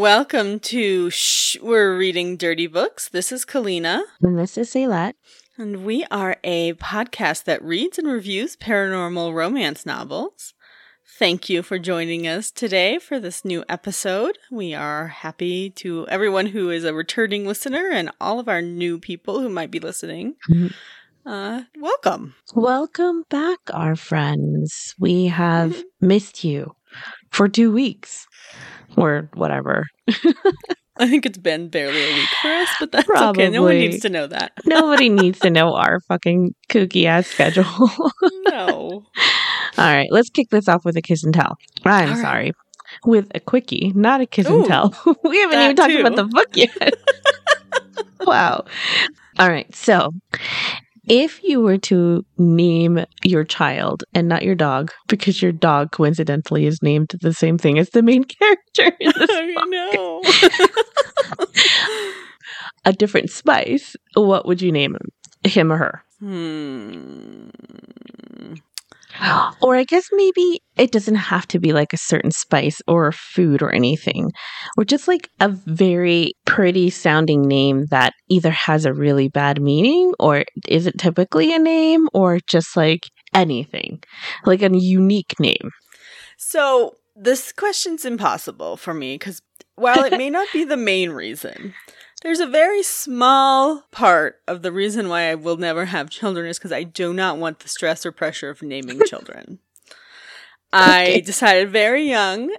Welcome to Shh, We're Reading Dirty Books. This is Kalina. And this is Saylat. And we are a podcast that reads and reviews paranormal romance novels. Thank you for joining us today for this new episode. We are happy to everyone who is a returning listener and all of our new people who might be listening. Mhm. Uh, welcome. Welcome back, our friends. We have missed you for two weeks or whatever. I think it's been barely a week for us, but that's okay. No one needs to know that. Nobody needs to know our fucking kooky ass schedule. No. All right, let's kick this off with a kiss and tell. I'm right. sorry. With a quickie, not a kiss Ooh, and tell. we haven't even talked too. about the book yet. wow. All right, so if you were to name your child and not your dog, because your dog coincidentally is named the same thing as the main character in this I know. a different spice, what would you name him? Him or her? hmm. Or I guess maybe it doesn't have to be like a certain spice or food or anything, or just like a very pretty sounding name that either has a really bad meaning or is it typically a name or just like anything, like a unique name. So this question's impossible for me because while it may not be the main reason, there's a very small part of the reason why I will never have children is because I do not want the stress or pressure of naming children. I decided very young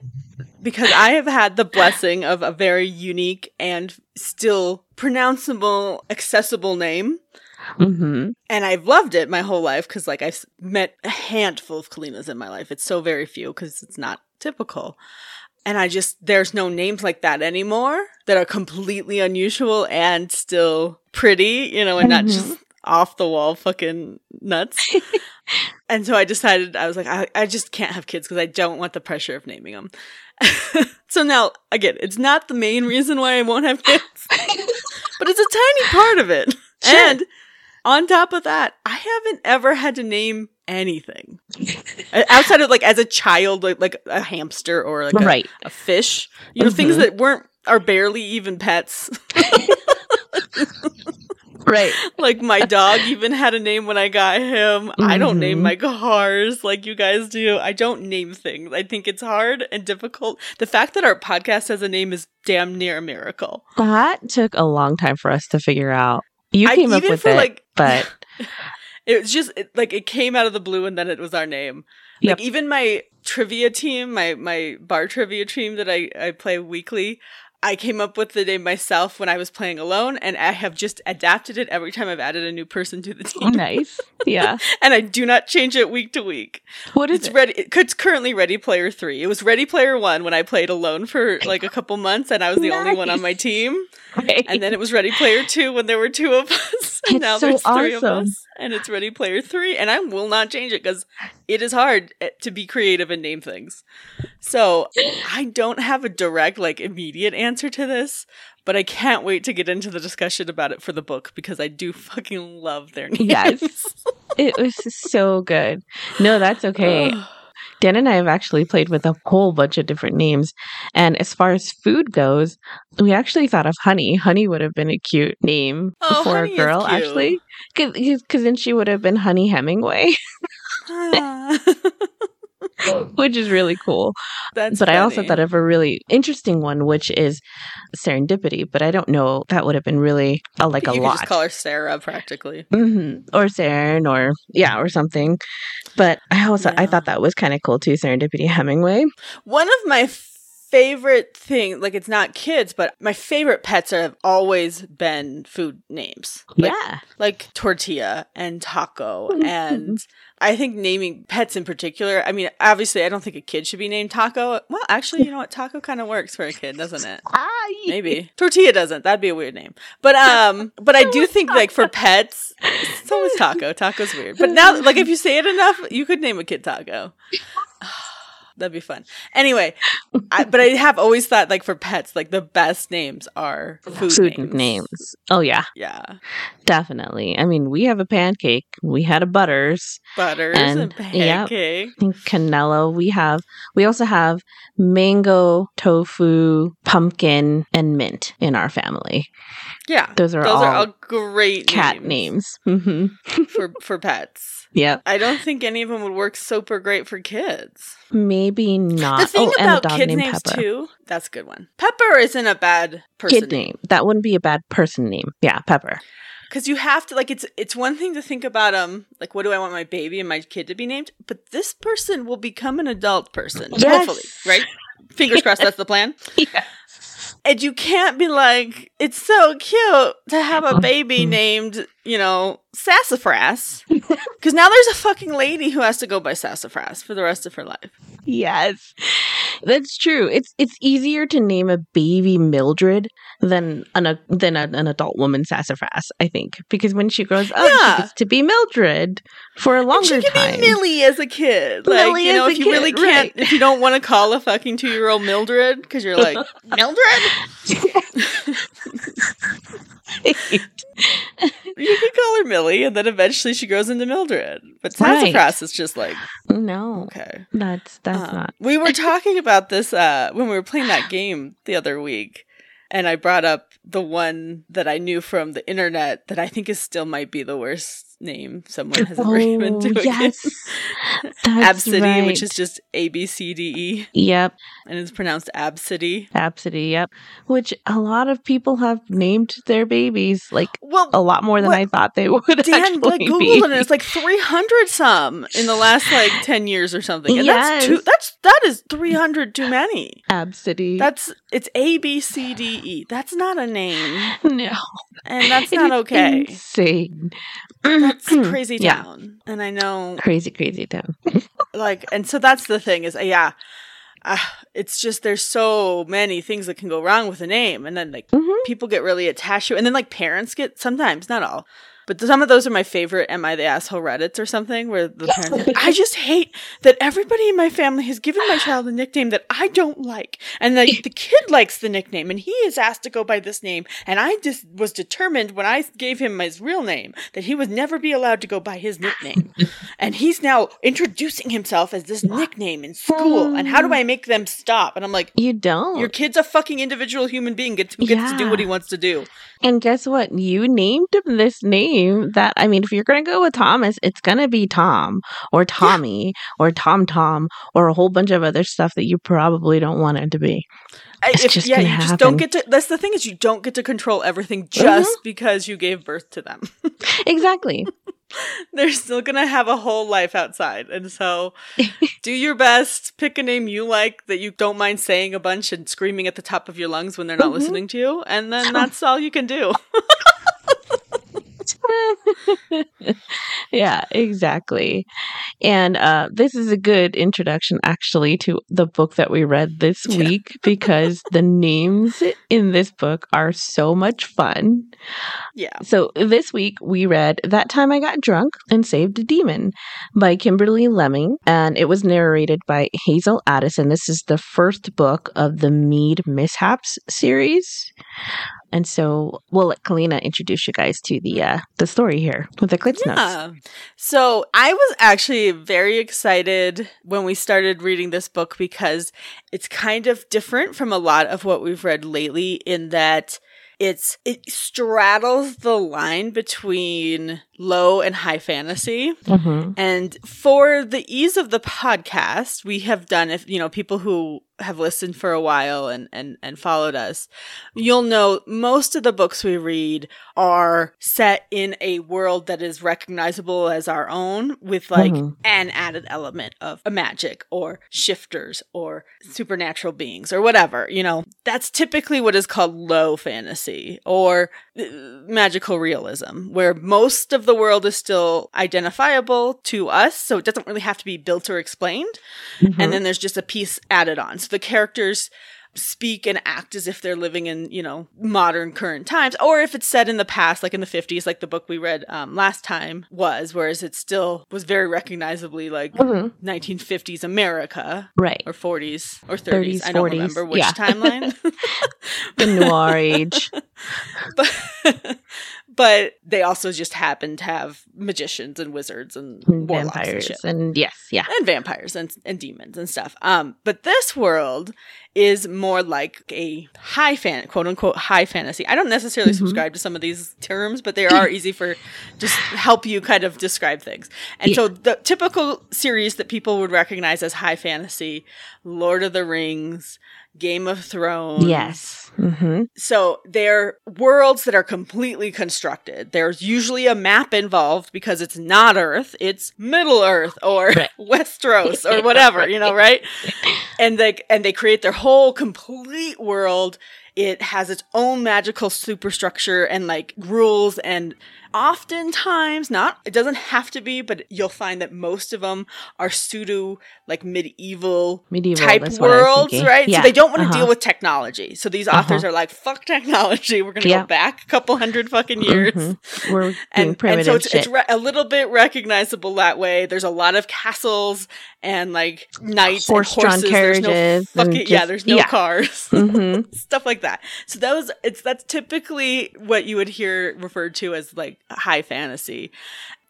because I have had the blessing of a very unique and still pronounceable, accessible name. hmm And I've loved it my whole life because, like, I've met a handful of Kalinas in my life. It's so very few because it's not typical. And I just, there's no names like that anymore that are completely unusual and still pretty, you know, and not Mhm. just off the wall fucking nuts. and so I decided, I was like, I, I just can't have kids because I don't want the pressure of naming them. so now, again, it's not the main reason why I won't have kids, but it's a tiny part of it. Sure. And on top of that, I haven't ever had to name anything outside of like as a child, like like a hamster or like a, right. a fish. You know, things Mhm. that weren't are barely even pets. Right. like my dog even had a name when I got him. I don't name Mhm. my cars like you guys do. I don't name things. I think it's hard and difficult. The fact that our podcast has a name is damn near a miracle. That took a long time for us to figure out. You I- came up with it, like- but It was just it, like it came out of the blue and then it was our name. Yep. Like even my trivia team, my my bar trivia team that I I play weekly, I came up with the name myself when I was playing alone and I have just adapted it every time I've added a new person to the team. nice. Yeah. and I do not change it week to week. What is It's it? ready it's currently Ready Player 3. It was Ready Player 1 when I played alone for like a couple months and I was the only one on my team. And then it was Ready Player 2 when there were two of us. And It's now so there's three of awesome. us. And it's Ready Player 3. And I will not change it because it is hard eh, to be creative and name things. So I don't have a direct, like, immediate answer to this. But I can't wait to get into the discussion about it for the book because I do fucking love their names. Yes. it was so good. No, that's okay. Dan and I have actually played with a whole bunch of different names. And as far as food goes, we actually thought of Honey. Honey would have been a cute name Oh, for a girl, actually. Because then she would have been Honey Hemingway, Ah. which is really cool. That's but I also thought of a really interesting one, which is serendipity. But I don't know. That would have been really uh, like a you lot. just call her Sarah, practically. hmm Or Saren, or yeah, or something. But I also I thought that was kind of cool too. Serendipity Hemingway. One of my favorite thing, like it's not kids, but my favorite pets have always been food names. Like, yeah, like tortilla and taco. And I think naming pets in particular, I mean, obviously, I don't think a kid should be named taco. Well, actually, you know what? Taco kind of works for a kid, doesn't it? ah, Maybe tortilla doesn't. That'd be a weird name. But um, but I do think like for pets, so is taco. Taco's weird. But now, like if you say it enough, you could name a kid taco. That'd be fun. Anyway, I, but I have always thought like for pets, like the best names are food, Food names. names. Oh yeah, Yeah, definitely. I mean, we have a pancake. We had a butters. butters and, And- pancake. I think Canelo. We have. We also have mango, tofu, pumpkin, and mint in our family. Yeah, Those are those all are all great cat names. hmm for for pets. Yeah, I don't think any of them would work super great for kids. Maybe not. the thing oh, about named names Pepper. too, that's a good one. Pepper isn't a bad person Kid name. That wouldn't be a bad person name. Yeah, Pepper. because you have to like it's it's one thing to think about um like what do I want my baby and my kid to be named, but this person will become an adult person Yes. hopefully, right? Fingers crossed that's the plan. Yeah. And you can't be like, it's so cute to have a baby Mhm. named, you know, Sassafras. Because now there's a fucking lady who has to go by Sassafras for the rest of her life. Yes. That's true. It's it's easier to name a baby Mildred than an a, than a, an adult woman sassafras, I think, because when she grows up, Yeah. she gets to be Mildred for a And longer she could time. be Millie as a kid. Like, Millie you know, if you really can't, right. if you don't want to call a fucking two year old Mildred, because you're like, Mildred? You could call her Millie, and then eventually she grows into Mildred. But Right. Sassafras is just like, no, okay. that's that's Um, not. We were talking about this uh, when we were playing that game the other week, and I brought up the one that I knew from the internet that I think is still might be the worst name someone has ever given to Oh, yes, that's Absidy, which is just A B C D E, Yep, and it's pronounced Absidy. Absidy. Yep, which a lot of people have named their babies like Well, a lot more than I thought they would. Dan like be. Googled it, and it's like three hundred some in the last like ten years or something, and that's Yes. too. That's that is three hundred too many. Absidy. That's it's A B C D E. That's not a name, no, and that's It not okay. Insane. That's crazy Yeah. town, and I know, Crazy, crazy town. like, and so that's the thing is, uh, yeah, uh, it's just there's so many things that can go wrong with a name, and then like Mhm. people get really attached to it, and then like parents get sometimes, not all. But some of those are my favorite. Am I the asshole Reddits or something? Where the parents, are like, I just hate that everybody in my family has given my child a nickname that I don't like, and the, the kid likes the nickname, and he is asked to go by this name, and I just was determined when I gave him his real name that he would never be allowed to go by his nickname, and he's now introducing himself as this nickname in school, and how do I make them stop? And I'm like, You don't. your kid's a fucking individual human being gets, who gets to do what he wants to do. and guess what? You named him this name that, I mean, if you're going to go with Thomas, it's going to be Tom or Tommy or Tom Tom or a whole bunch of other stuff that you probably don't want it to be. It's if, just yeah, you just don't get to. That's the thing is you don't get to control everything just because you gave birth to them. Exactly. They're still gonna have a whole life outside, and so do your best. Pick a name you like that you don't mind saying a bunch and screaming at the top of your lungs when they're not Mhm. listening to you, and then that's all you can do. yeah, exactly. And uh, this is a good introduction, actually, to the book that we read this Yeah. week because the names in this book are so much fun. Yeah, So this week we read That Time I Got Drunk and Saved a Demon by Kimberly Lemming, and it was narrated by Hazel Addison. This is the first book of the Mead Mishaps series. And so we'll let Kalina introduce you guys to the uh, the story here with the notes. yeah. So I was actually very excited when we started reading this book because it's kind of different from a lot of what we've read lately in that it's it straddles the line between low and high fantasy. Mhm. And for the ease of the podcast, we have done if you know people who have listened for a while and and and followed us, you'll know most of the books we read are set in a world that is recognizable as our own with like Mhm. an added element of a magic or shifters or supernatural beings or whatever, you know. That's typically what is called low fantasy or uh, magical realism where most of the world is still identifiable to us, so it doesn't really have to be built or explained. Mhm. And then there's just a piece added on. So the characters speak and act as if they're living in, you know, modern current times, or if it's set in the past, like in the 50s, like the book we read um, last time was, whereas it still was very recognizably like Mhm. 1950s America Right. or 40s or 30s. 30s, I don't 40s, remember which yeah. timeline. The noir age. but but they also just happen to have magicians and wizards and and and vampires. shit. And yes, yeah. and vampires and, and demons and stuff. Um, but this world is more like a high fan, quote unquote, high fantasy. I don't necessarily Mhm. subscribe to some of these terms, but they are easy for just help you kind of describe things. And so the typical series that people would recognize as high fantasy, Lord of the Rings, Game of Thrones, Yes. hmm so they're worlds that are completely constructed. There's usually a map involved because it's not Earth, it's Middle Earth or Right. Westeros or whatever, you know, right? And they and they create their whole complete world. It has its own magical superstructure and like rules and oftentimes not it doesn't have to be but you'll find that most of them are pseudo like medieval Medieval type that's what I was worlds, right? Yeah. So they don't want to Uh-huh. deal with technology. So these authors are like, "Fuck technology. We're going to Yeah. go back a couple hundred fucking years." Mhm. We're And, and primitive so it's, shit. it's re- a little bit recognizable that way. There's a lot of castles and like knights Horse-drawn and horses. There's no carriages and yeah, there's no yeah. cars. hmm Stuff like that. So that was it's that's typically what you would hear referred to as like high fantasy.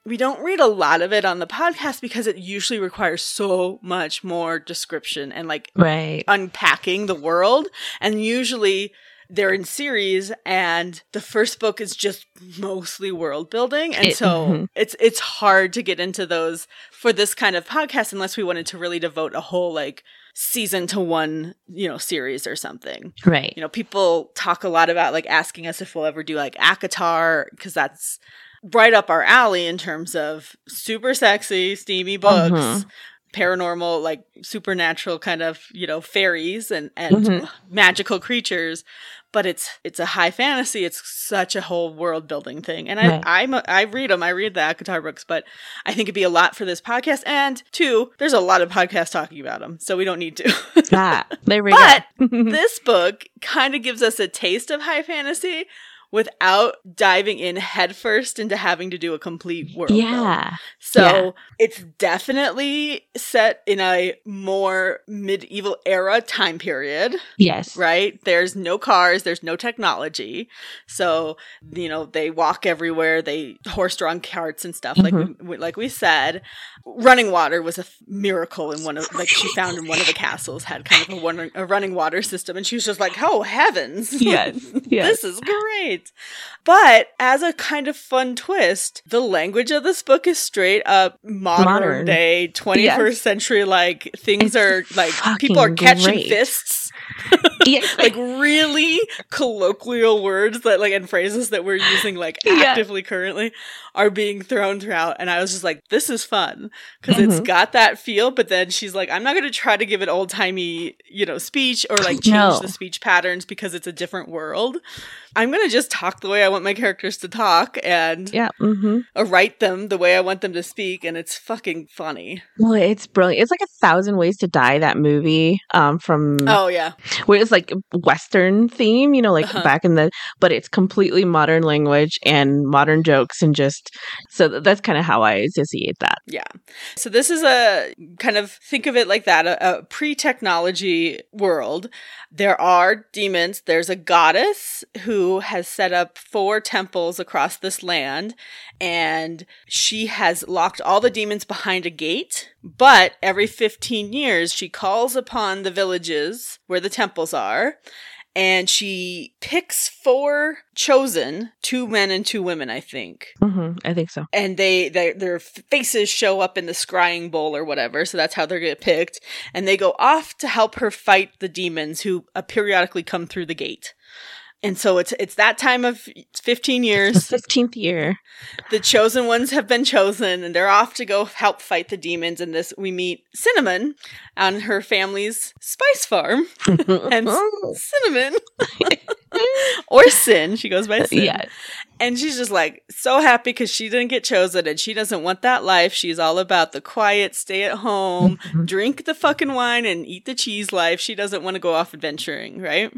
We don't read a lot of it on the podcast because it usually requires so much more description and like Right. unpacking the world and usually they're in series and the first book is just mostly world building and It- so mhm. it's it's hard to get into those for this kind of podcast unless we wanted to really devote a whole like season to one you know series or something Right. you know people talk a lot about like asking us if we'll ever do like ACOTAR because that's right up our alley in terms of super sexy steamy books Mhm. paranormal like supernatural kind of you know fairies and and Mhm. magical creatures but it's it's a high fantasy. It's such a whole world building thing. And Right. i i'm a, i read them i read the ACOTAR books but i think it'd be a lot for this podcast. And two there's a lot of podcasts talking about them so we don't need to. Ah, there we But go. this book kind of gives us a taste of high fantasy without diving in headfirst into having to do a complete world. build. yeah. So Yeah. it's definitely set in a more medieval era time period, Yes. right? There's no cars, there's no technology. So, you know, they walk everywhere, they horse drawn carts and stuff, like Mm-hmm. we, like we said. Running water was a th- miracle in one of, like, she found in one of the castles had kind of a, one, a running water system. And she was just like, oh, heavens. Yes. Yes. This is great. But as a kind of fun twist, the language of this book is straight up modern, Modern. day, 21st Yes. century. Like things It's are like people are catching great. fists. Yeah. Like really colloquial words that like and phrases that we're using like Yeah. actively currently are being thrown throughout. And I was just like, this is fun because it's Mhm. got that feel. But then she's like, I'm not going to try to give it old timey, you know, speech or like change No. the speech patterns because it's a different world. I'm going to just talk the way I want my characters to talk and yeah. hmm uh, write them the way I want them to speak. And it's fucking funny. Well, it's brilliant. It's like a thousand ways to die. That movie, um, from Oh, yeah. where it's like Western theme, you know, like Uh-huh. back in the, but it's completely modern language and modern jokes and just so that's kind of how I associate that. Yeah. So this is a kind of think of it like that a, a pre technology world. There are demons. There's a goddess who has set up four temples across this land, and she has locked all the demons behind a gate. But every 15 years, she calls upon the villages where the temples are. And she picks four chosen, two men and two women, I think hmm I think so. and they, they their faces show up in the scrying bowl or whatever so that's how they get picked and they go off to help her fight the demons who uh, periodically come through the gate And so it's it's that time of 15 The years. 15th year. the chosen ones have been chosen and they're off to go help fight the demons. And this we meet Cinnamon on her family's spice farm. And Cinnamon or Sin, she goes by Sin. And she's just like so happy because she didn't get chosen and she doesn't want that life. She's all about the quiet, stay at home, Mhm. drink the fucking wine and eat the cheese life. She doesn't want to go off adventuring, right?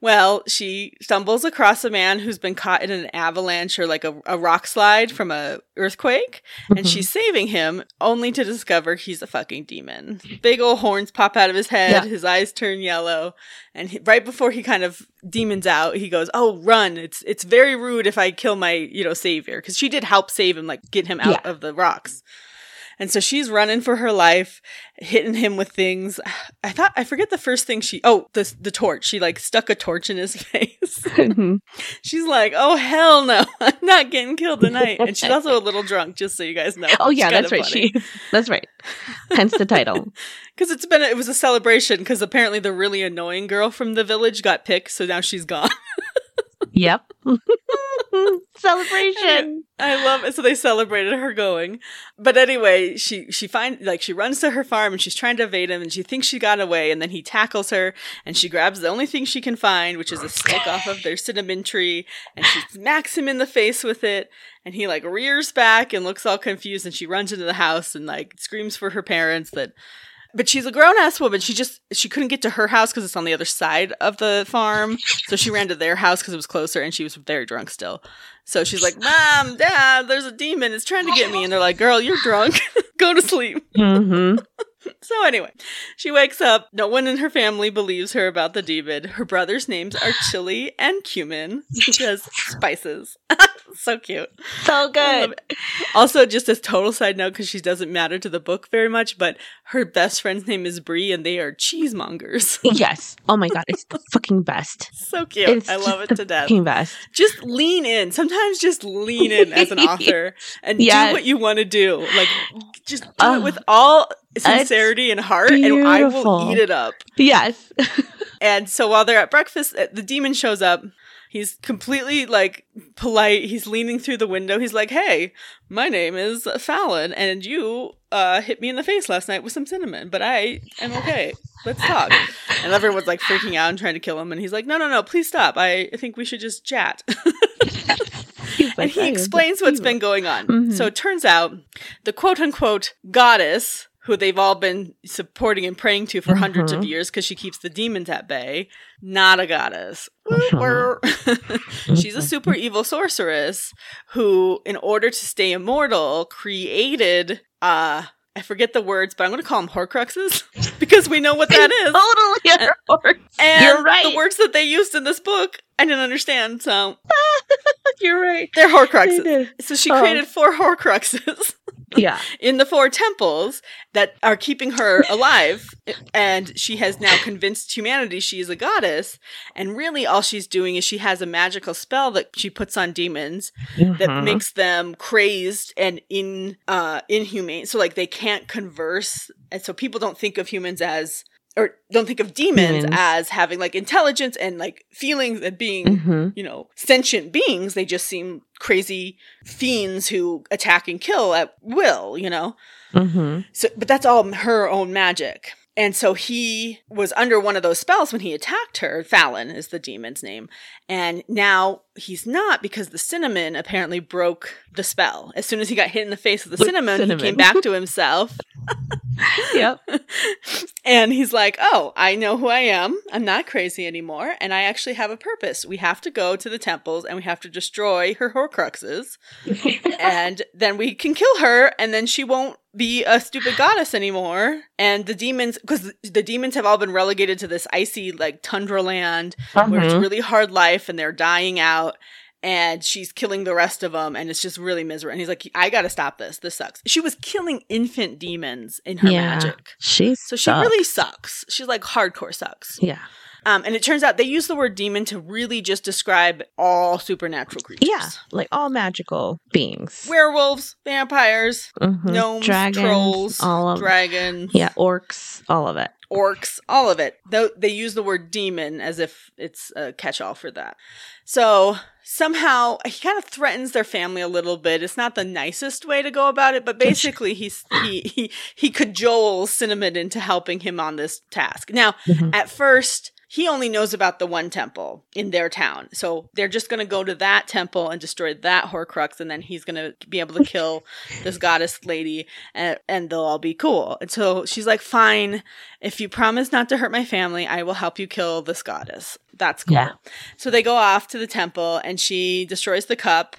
Well, she stumbles across a man who's been caught in an avalanche or like a, a rock slide from a earthquake, and Mhm. she's saving him only to discover he's a fucking demon. Big old horns pop out of his head, Yeah. his eyes turn yellow, and he, right before he kind of demons out, he goes, "Oh, run! It's it's very rude if I kill my you know savior because she did help save him, like get him out Yeah. of the rocks." And so she's running for her life, hitting him with things. I thought I forget the first thing she oh the the torch. She like stuck a torch in his face. Mhm. she's like, "Oh hell no, I'm not getting killed tonight." And she's also a little drunk, just so you guys know. oh yeah, that's right. She that's right. Hence the title. because it's been a, it was a celebration because apparently the really annoying girl from the village got picked, so now she's gone. Yep. Celebration. I love it. So they celebrated her going. But anyway, she she find like she runs to her farm and she's trying to evade him and she thinks she got away and then he tackles her and she grabs the only thing she can find, which is a stick off of their cinnamon tree, and she smacks him in the face with it and he like rears back and looks all confused and she runs into the house and like screams for her parents that but she's a grown ass woman. She just she couldn't get to her house because it's on the other side of the farm. So she ran to their house because it was closer, and she was very drunk still. So she's like, "Mom, Dad, there's a demon. It's trying to get me." And they're like, "Girl, you're drunk. Go to sleep." hmm So anyway, she wakes up. No one in her family believes her about the demon. Her brothers' names are Chili and Cumin She because spices. so cute. So good. Also, just as total side note, because she doesn't matter to the book very much, but her best friend's name is Brie, and they are cheesemongers. Yes. Oh my god, it's the fucking best. so cute. It's I love it to death. Fucking best. Just lean in. Sometimes just lean in as an author and Yes. do what you want to do. Like, just do Oh, it with all sincerity and heart, and I will eat it up. Yes. And so while they're at breakfast, uh, the demon shows up. He's completely like polite. He's leaning through the window. He's like, "Hey, my name is Fallon, and you uh, hit me in the face last night with some cinnamon, but I am okay. Let's talk." And everyone's like freaking out and trying to kill him. And he's like, "No, no, no! Please stop. I think we should just chat." And he explains what's hero." been going on. Mhm. So it turns out the quote unquote goddess, who they've all been supporting and praying to for hundreds of Mhm. years because she keeps the demons at bay, not a goddess. Mhm. woo. She's a super evil sorceress who, in order to stay immortal, created uh I forget the words, but I'm going to call them Horcruxes because we know what that is. Totally. You're, And You're right. the words that they used in this book, I didn't understand. So you're right. they're They Horcruxes. did. So she Oh. created four Horcruxes Yeah. in the four temples that are keeping her alive. And she has now convinced humanity she is a goddess. And really, all she's doing is she has a magical spell that she puts on demons that Mhm. makes them crazed and in uh inhumane. So like they can't converse. And so people don't think of humans as or don't think of demons Demons. as having like intelligence and like feelings and being Mhm. you know, sentient beings. They just seem crazy fiends who attack and kill at will, you know? Mhm. So, but that's all her own magic. And so he was under one of those spells when he attacked her. Fallon is the demon's name. And now he's not because the cinnamon apparently broke the spell. As soon as he got hit in the face with the cinnamon, cinnamon. he came back to himself. Yep. and he's like, Oh, I know who I am. I'm not crazy anymore. And I actually have a purpose. We have to go to the temples and we have to destroy her Horcruxes. and then we can kill her. And then she won't be a stupid goddess anymore. And the demons, because the demons have all been relegated to this icy, like, tundra land where it's Mhm. really hard life and they're dying out. And she's killing the rest of them, and it's just really miserable. And he's like, "I gotta stop this. This sucks." She was killing infant demons in her Yeah. magic. She's So she really sucks. She's like hardcore sucks. Yeah. Um, and it turns out they use the word demon to really just describe all supernatural creatures. Yeah. Like all magical beings. Werewolves, vampires, Mhm. gnomes, Dragons, trolls, all of dragons. Yeah, orcs, all of it. orcs, all of it. Though they use the word demon as if it's a catch-all for that. So somehow he kind of threatens their family a little bit. It's not the nicest way to go about it, but basically he's he he he cajoles Cinnamon into helping him on this task. Now, Mhm. at first he only knows about the one temple in their town. So they're just going to go to that temple and destroy that Horcrux, and then he's going to be able to kill this goddess lady, and, and they'll all be cool. And so she's like, Fine, if you promise not to hurt my family, I will help you kill this goddess. That's cool. Yeah. So they go off to the temple, and she destroys the cup,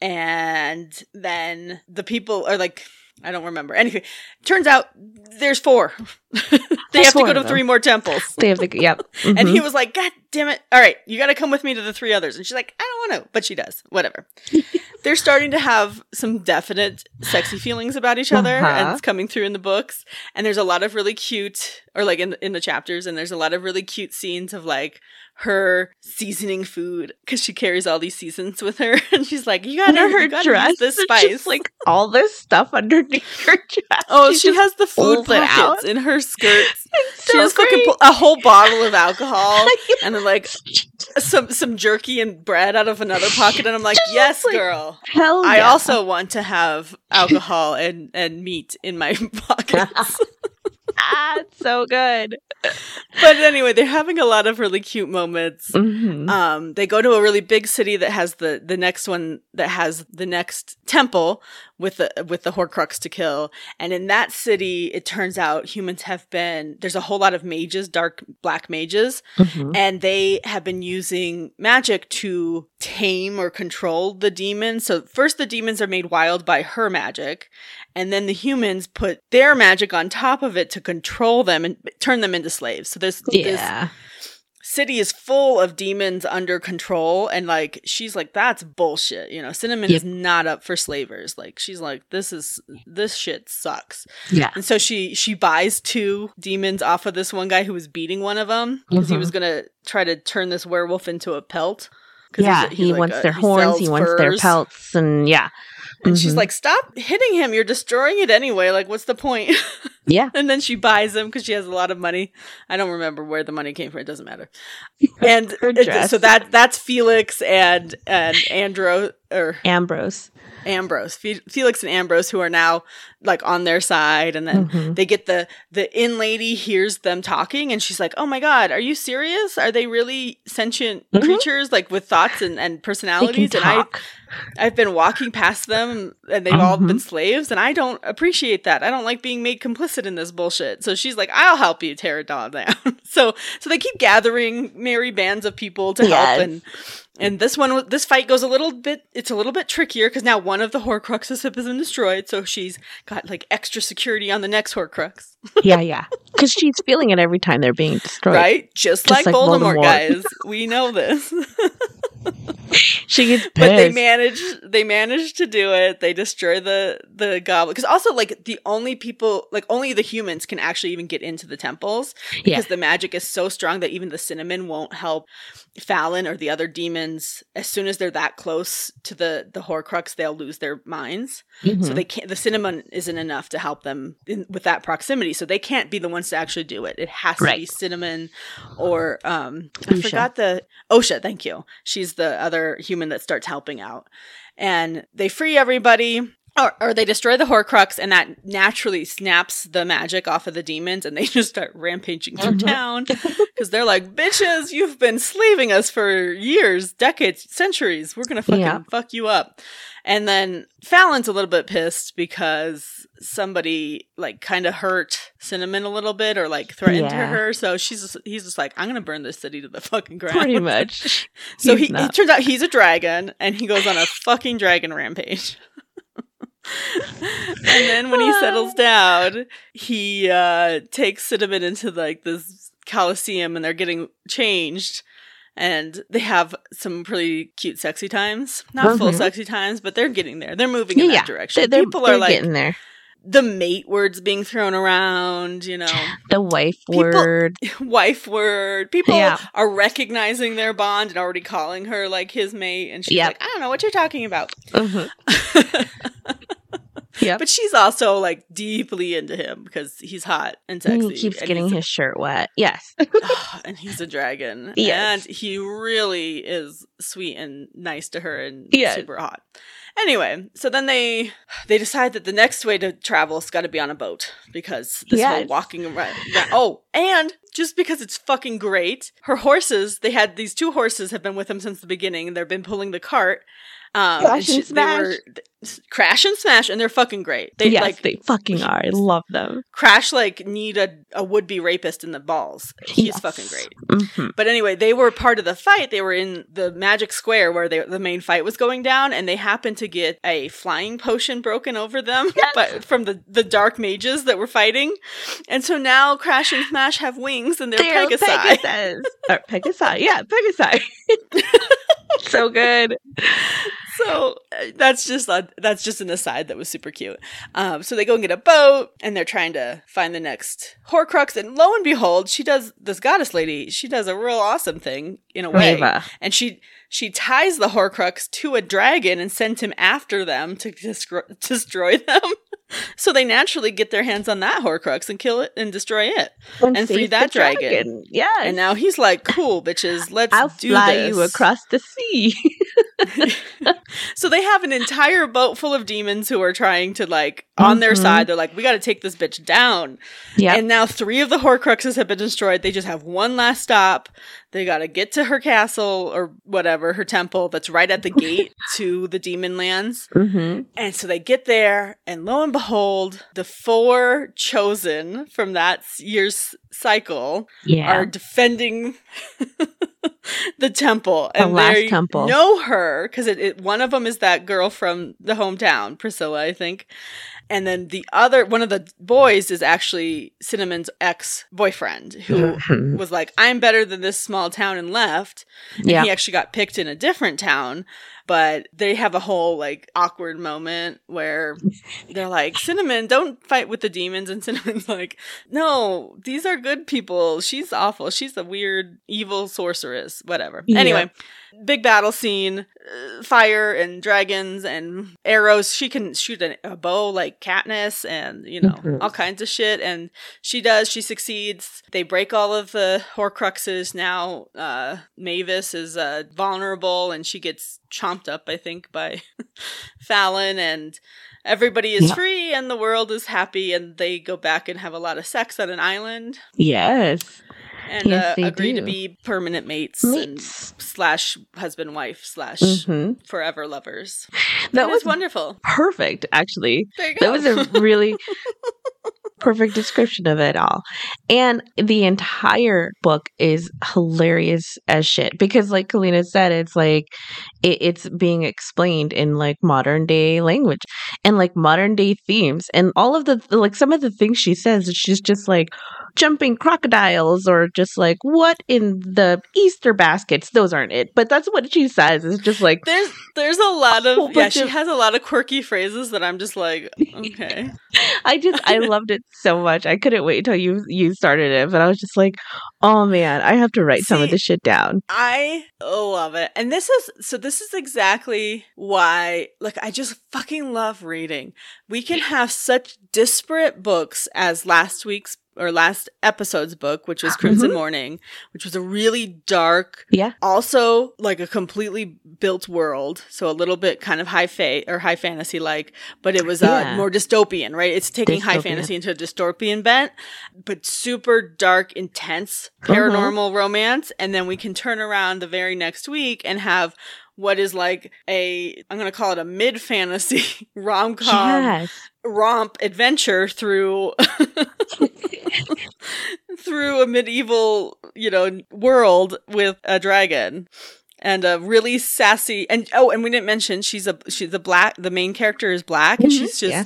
and then the people are like, I don't remember. Anyway, turns out there's four. they have to go to three more temples. They have the yep. And Mhm. he was like, God damn it. All right, you got to come with me to the three others. And she's like, I don't want to. But she does. Whatever. They're starting to have some definite sexy feelings about each other. And Uh-huh. it's coming through in the books. And there's a lot of really cute, or like in, in the chapters, and there's a lot of really cute scenes of like her seasoning food because she carries all these seasons with her. and she's like, You gotta, her you gotta dress, this spice. just like all this stuff underneath her dress. Oh, she, just has the food pockets out. in her skirts. It's she has fucking great. pu- a whole bottle of alcohol and then like some some jerky and bread out of another pocket, and I'm like, Just yes, like- girl. Hell I yeah. also want to have alcohol and and meat in my pockets. ah, it's so good. but anyway, they're having a lot of really cute moments. Mhm. Um, they go to a really big city that has the the next one that has the next temple with the with the Horcrux to kill, and in that city, it turns out humans have been there's a whole lot of mages, dark black mages, Mhm. and they have been using magic to tame or control the demons. So first the demons are made wild by her magic, and then the humans put their magic on top of it to control them and turn them into slaves. So there's this Yeah. City is full of demons under control and like she's like that's bullshit you know cinnamon Yep. is not up for slavers like she's like this is this shit sucks Yeah. and so she she buys two demons off of this one guy who was beating one of them because he Mhm. was gonna try to turn this werewolf into a pelt Yeah. he's a- he's he like wants a- their he horns. He wants their pelts, and yeah. and she's Mhm. like stop hitting him you're destroying it anyway like what's the point Yeah. and then she buys him because she has a lot of money. I don't remember where the money came from. It doesn't matter. And so that that's Felix and and Andro or Ambrose. Ambrose, Fe- Felix and Ambrose, who are now like on their side, and then Mhm. they get the the inn lady hears them talking, and she's like, "Oh my god, are you serious? Are they really sentient Mhm. creatures like with thoughts and and personalities?" And I, I've been walking past them and they've all Mhm. been slaves, and I don't appreciate that. I don't like being made complicit in this bullshit. So she's like, I'll help you tear it all down. so so they keep gathering merry bands of people to Yes. help and and this one this fight goes a little bit it's a little bit trickier because now one of the horcruxes has been destroyed, so she's got like extra security on the next horcrux. yeah, yeah. Because she's feeling it every time they're being destroyed. Right? Just, Just like, like Voldemort, Voldemort. guys. We know this. She gets pissed. but they manage they manage to do it they destroy the the goblin because also like the only people like only the humans can actually even get into the temples because Yeah. the magic is so strong that even the cinnamon won't help fallon or the other demons as soon as they're that close to the the horcrux they'll lose their minds. Mhm. so they can't the cinnamon isn't enough to help them in, with that proximity. So they can't be the ones to actually do it. It has to be cinnamon or um i forgot the osha thank you. She's the other human that starts helping out. And they free everybody or, or they destroy the horcrux and that naturally snaps the magic off of the demons and they just start rampaging through Mhm. town because they're like bitches you've been slaving us for years decades centuries we're gonna fucking Yeah. fuck you up and then Fallon's a little bit pissed because somebody like kind of hurt Cinnamon a little bit or like threatened Yeah. her. So she's just, he's just like, I'm gonna burn this city to the fucking ground. Pretty much. So He's he, turns out he's a dragon and he goes on a fucking dragon rampage. And then when he settles down, he uh takes Cinnamon into like this coliseum and they're getting changed. And they have some pretty cute sexy times. Not full Mhm. sexy times, but they're getting there. They're moving in Yeah, that direction. They're, they're, People they're are like getting there. The mate words being thrown around, you know The wife People- word. wife word. People Yeah. are recognizing their bond and already calling her like his mate, and she's Yep. like, I don't know what you're talking about. Mhm. Yep. But she's also like deeply into him because he's hot and sexy. he keeps and getting he's a- his shirt wet. Yes. and he's a dragon. Yes. And he really is sweet and nice to her and Yes. super hot. Anyway, so then they they decide that the next way to travel has got to be on a boat because this whole Yes. walking around. Oh, and just because it's fucking great, her horses. They had these two horses have been with them since the beginning. and They've been pulling the cart. Um, Crash and she- they were crash and smash, and they're fucking great. They yes, like they fucking are. I love them. crash like need a, a would be rapist in the balls. He's Yes. fucking great. hmm But anyway, they were part of the fight. They were in the magic square where they, the main fight was going down, and they happened to get a flying potion broken over them Yes. but from the, the dark mages that were fighting. And so now Crash and Smash have wings and they're, They're Pegasi. Pegasus. or Pegasi. Yeah, Pegasi. so good. So uh, that's just a, that's just an aside that was super cute. Um, so they go and get a boat, and they're trying to find the next Horcrux. And lo and behold, she does this goddess lady. She does a real awesome thing in a way. Reva. and she she ties the Horcrux to a dragon and sends him after them to destroy, destroy them. so they naturally get their hands on that Horcrux and kill it and destroy it. And free that the dragon. Yeah. And now he's like, "Cool, bitches, let's I'll do fly this." you across the sea. so they have an entire boat full of demons who are trying to like on their Mhm. side. They're like, "We got to take this bitch down." yeah. And now three of the Horcruxes have been destroyed. They just have one last stop. They got to get to her castle or whatever, her temple that's right at the gate to the demon lands. hmm And so they get there, and lo and behold, the four chosen from that year's cycle Yeah. are defending the temple. The And last they temple. know her because it, it, one of them is that girl from the hometown, Priscilla, I think. And then the other, one of the boys is actually Cinnamon's ex boyfriend who was like, I'm better than this small town and left. And Yeah. he actually got picked in a different town. But they have a whole like awkward moment where they're like, Cinnamon, don't fight with the demons. And Cinnamon's like, No, these are good people. She's awful. She's a weird, evil sorceress. Whatever. Yeah. Anyway, big battle scene, uh, fire and dragons and arrows. She can shoot a, a bow like Katniss and, you know, Mhm. all kinds of shit. And she does. She succeeds. They break all of the Horcruxes. Now, uh, Mavis is uh, vulnerable and she gets chomped up, I think, by Fallon. And everybody is Yeah. free and the world is happy. And they go back and have a lot of sex on an island Yes. And Yes, uh, agree to be permanent mates, and Mates. slash husband wife slash hmm forever lovers. That was wonderful. perfect, actually. There you go. That was a really perfect description of it all. And the entire book is hilarious as shit because, like Kalina said, it's like it, it's being explained in like modern day language and like modern day themes. And all of the, like, some of the things she says, she's just like jumping crocodiles or just like, what in the Easter baskets? Those aren't it. But that's what she says. It's just like, there's there's a lot of yeah. She of- has a lot of quirky phrases that I'm just like okay. I just I loved it so much. I couldn't wait until you you started it, but I was just like, oh man, I have to write some of this shit down. I love it. And this is so this is exactly why like I just fucking love reading. We can have such disparate books as last week's or last episode's book, which was Crimson Mhm. Morning, which was a really dark, Yeah. also like a completely built world, so a little bit kind of high fa- or high fantasy like, but it was uh, Yeah. more dystopian, right? It's taking high fantasy into a dystopian bent, but super dark, intense Uh-huh. paranormal romance, and then we can turn around the very next week and have what is like a I'm going to call it a mid fantasy rom com Yes. romp adventure through through a medieval, you know, world with a dragon and a really sassy and oh, and we didn't mention she's a she's the black the main character is black and Mhm, she's just yeah.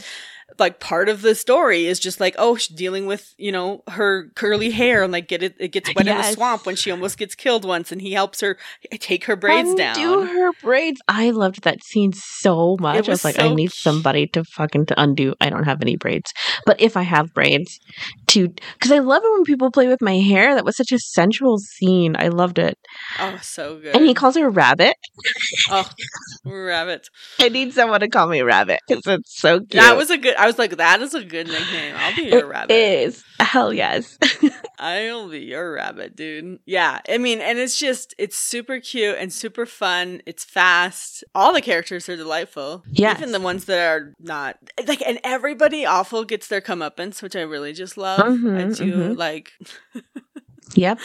Like part of the story is just like oh she's dealing with you know her curly hair and like get it it gets wet yes. in the swamp when she almost gets killed once and he helps her eh, take her braids Undo down. do her braids? I loved that scene so much. Was i was like so i need somebody to fucking to undo. I don't have any braids. But if i have braids to because i love it when people play with my hair. That was such a sensual scene. I loved it. Oh so good and he calls her rabbit. Oh rabbit. I need someone to call me rabbit because it's so cute. that was a good i was like that is a good nickname. I'll be your it rabbit. is. Hell yes. I'll be your rabbit dude. Yeah i mean and it's just it's super cute and super fun. It's fast. All the characters are delightful. Yeah even the ones that are not like and everybody awful gets their comeuppance which i really just love. Mm-hmm, i do mm-hmm. like Yep.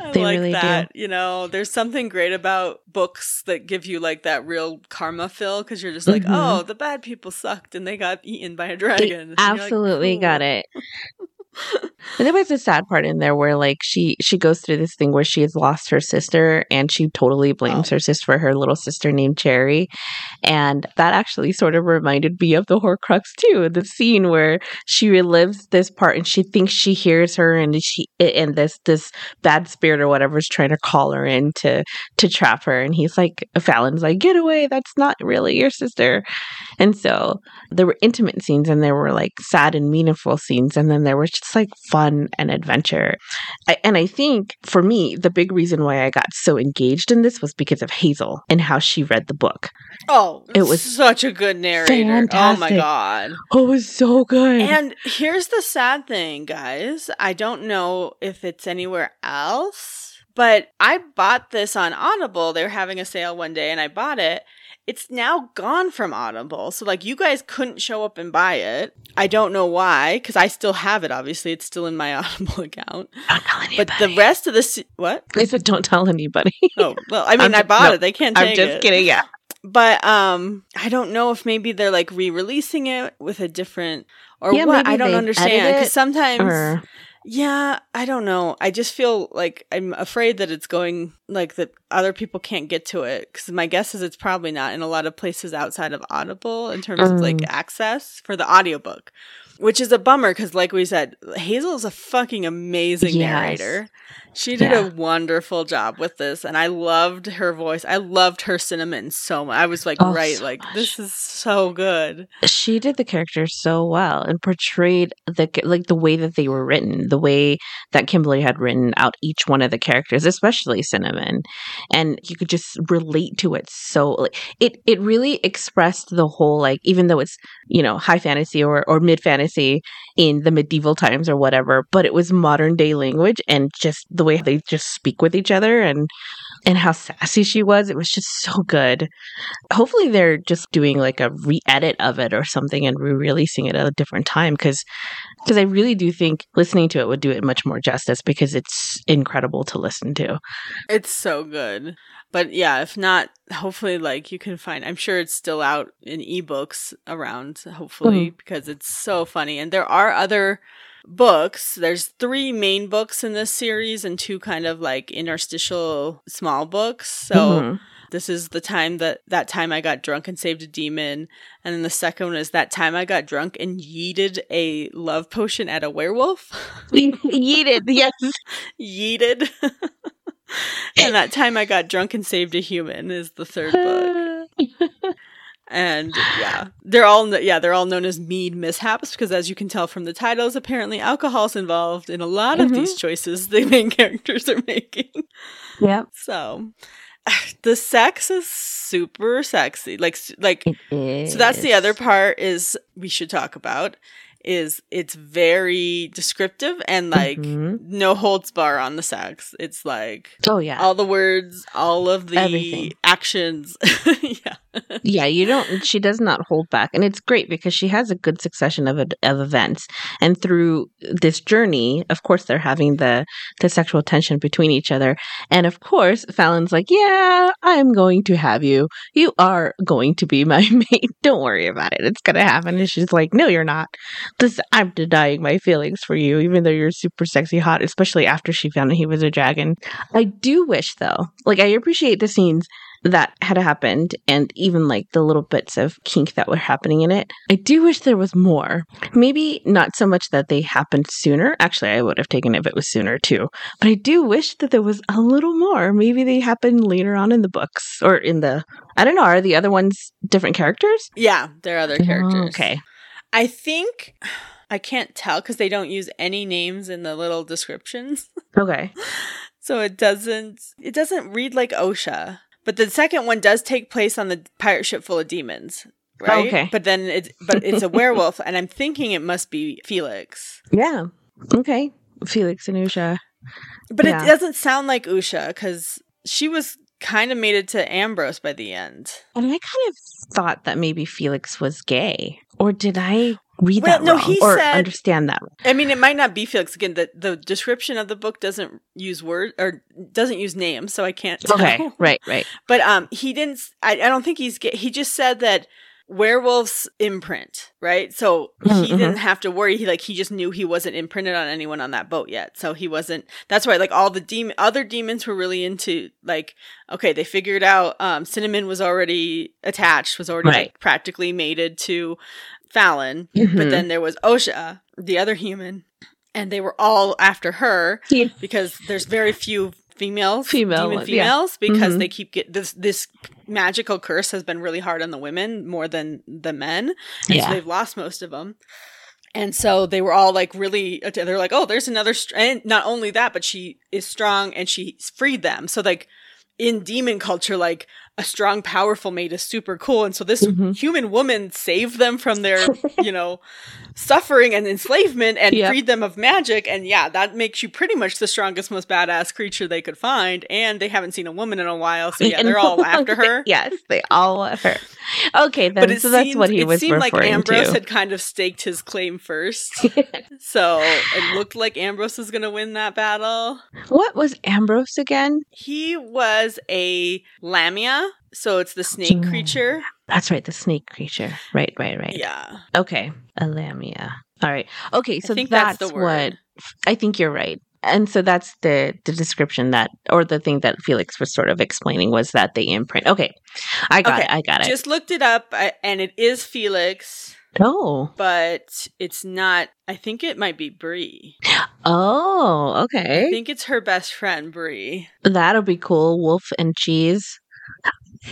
I they like really that. Do. You know, there's something great about books that give you like that real karma feel because you're just like, mm-hmm. oh, the bad people sucked and they got eaten by a dragon. absolutely like, cool. got it. and there was a sad part in there where like she she goes through this thing where she has lost her sister and she totally blames oh. her sister for her little sister named Cherry. And that actually sort of reminded me of the Horcrux too, the scene where she relives this part and she thinks she hears her and she and this this bad spirit or whatever is trying to call her in to to trap her. And he's like Fallon's like, get away, that's not really your sister. And so there were intimate scenes and there were like sad and meaningful scenes and then there was just like fun and adventure. I, and I think for me, the big reason why I got so engaged in this was because of Hazel and how she read the book. Oh, it was such a good narrator. Fantastic. Oh my god. Oh, it was so good. And here's the sad thing, guys. I don't know if it's anywhere else, but I bought this on Audible. They were having a sale one day and I bought it it's now gone from Audible. So like you guys couldn't show up and buy it. I don't know why because I still have it. Obviously, it's still in my Audible account. Don't tell anybody. But the rest of the se- what? I said don't tell anybody. oh well, I mean, I'm, I bought no, it. They can't. I'm just it. kidding. Yeah. But um, I don't know if maybe they're like re-releasing it with a different or yeah, what. I don't understand because sometimes. Or yeah, I don't know. I just feel like I'm afraid that it's going like that other people can't get to it because my guess is it's probably not in a lot of places outside of Audible in terms of like mm. access for the audiobook which is a bummer because like we said hazel is a fucking amazing yes. narrator she did yeah. a wonderful job with this and i loved her voice i loved her cinnamon so much i was like oh, right so like much. this is so good she did the characters so well and portrayed the like the way that they were written the way that kimberly had written out each one of the characters especially cinnamon and you could just relate to it so like it it really expressed the whole like even though it's you know high fantasy or or mid fantasy in the medieval times or whatever but it was modern day language and just the way they just speak with each other and and how sassy she was. It was just so good. Hopefully, they're just doing like a re edit of it or something and re releasing it at a different time because because I really do think listening to it would do it much more justice because it's incredible to listen to. It's so good. But yeah, if not, hopefully, like you can find, I'm sure it's still out in ebooks around, hopefully, mm-hmm. because it's so funny. And there are other books. There's three main books in this series and two kind of like interstitial small books. So mm-hmm. this is the time that that time I got drunk and saved a demon, and then the second one is that time I got drunk and yeeted a love potion at a werewolf. yeeted, yes, yeeted. and that time I got drunk and saved a human is the third book. And yeah they're all yeah they're all known as mead mishaps because as you can tell from the titles apparently alcohol's involved in a lot of mm-hmm. these choices the main characters are making yeah so the sex is super sexy like like so that's the other part is we should talk about is it's very descriptive and like mm-hmm. no holds bar on the sex. It's like oh yeah, all the words, all of the Everything. actions. yeah, yeah. You don't. She does not hold back, and it's great because she has a good succession of of events, and through this journey, of course, they're having the the sexual tension between each other, and of course, Fallon's like, yeah, I'm going to have you. You are going to be my mate. Don't worry about it. It's gonna happen. And she's like, no, you're not this I'm denying my feelings for you, even though you're super sexy hot, especially after she found out he was a dragon. I do wish though, like I appreciate the scenes that had happened and even like the little bits of kink that were happening in it. I do wish there was more. Maybe not so much that they happened sooner. Actually, I would have taken it if it was sooner too. But I do wish that there was a little more. Maybe they happened later on in the books or in the I don't know, are the other ones different characters? Yeah, they're other characters. Oh, okay. I think I can't tell because they don't use any names in the little descriptions. Okay. So it doesn't it doesn't read like Usha. But the second one does take place on the pirate ship full of demons. Right? Oh, okay. But then it's but it's a werewolf and I'm thinking it must be Felix. Yeah. Okay. Felix and Usha. But Yeah. it doesn't sound like Usha because she was kind of mated to Ambrose by the end. And I kind of thought that maybe Felix was gay. Or did I read Well, that no, wrong? he or said- understand that? I mean, it might not be Felix again. The the description of the book doesn't use word or doesn't use names, so I can't. Tell. Okay. Right, right. but um, he didn't. I don't think he's. He just said that werewolves imprint, right? So he Mhm, didn't have to worry. He like he just knew he wasn't imprinted on anyone on that boat yet, so he wasn't. That's why like all the demon other demons were really into like okay, they figured out um cinnamon was already attached, was already Right. like practically mated to Fallon, but Mhm. then there was Osha, the other human, and they were all after her Yeah. because there's very few females, Female demon ones, yeah. females, because Mhm. they keep get this this magical curse has been really hard on the women more than the men, and Yeah. so they've lost most of them. And so they were all like really, they're like, oh, there's another, str-. and not only that, but she is strong and she freed them. So like in demon culture, like a strong, powerful mate is super cool. And so this Mhm. human woman saved them from their, you know, suffering and enslavement and Yep. freed them of magic. And yeah, that makes you pretty much the strongest, most badass creature they could find. And they haven't seen a woman in a while. So yeah, they're all after her. yes, they all want her. Okay, then But it so that's seemed, what he it was seemed like Ambrose to. had kind of staked his claim first. so it looked like Ambrose was going to win that battle. what was Ambrose again? He was a Lamia, so it's the snake creature. That's right, the snake creature. Right, right, right. Yeah. Okay, a lamia. All right. Okay, so I think that's, that's, the what word. I think you're right. And so that's the the description that or the thing that Felix was sort of explaining was that they imprint. Okay. I got Okay, it. I got it. Just looked it up, and it is Felix, oh. but it's not. I think it might be Bree. Oh, okay. I think it's her best friend, Bree. That'll be cool. Wolf and cheese.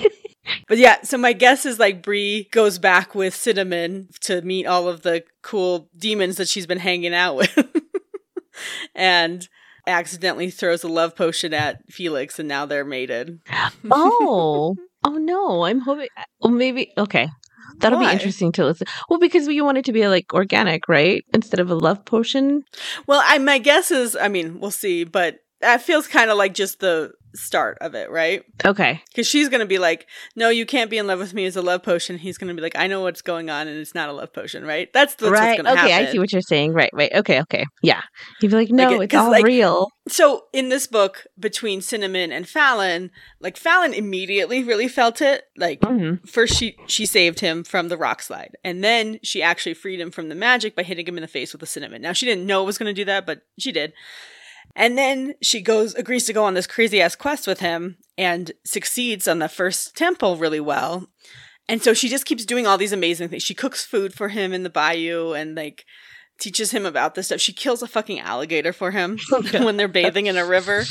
But yeah, so my guess is like Bree goes back with Cinnamon to meet all of the cool demons that she's been hanging out with. and accidentally throws a love potion at Felix and now they're mated. Oh. oh no. I'm hoping well maybe okay. That'll Why? be interesting to listen. Well, because we want it to be like organic, right? Instead of a love potion. Well, I my guess is I mean, we'll see, but that feels kind of like just the start of it, right? Okay. Because she's going to be like, no, you can't be in love with me as a love potion. He's going to be like, I know what's going on and it's not a love potion, right? That's, that's right. what's going to Okay, happen. I see what you're saying. Right, right. Okay, okay. Yeah. He'd be like, no, it- it's all like- real. So in this book, between Cinnamon and Fallon, like Fallon immediately really felt it. Like hmm first she she saved him from the rock slide, and then she actually freed him from the magic by hitting him in the face with the cinnamon. Now she didn't know it was going to do that, but she did. And then she goes agrees to go on this crazy ass quest with him and succeeds on the first temple really well. And so she just keeps doing all these amazing things. She cooks food for him in the bayou and like teaches him about this stuff. She kills a fucking alligator for him when they're bathing in a river.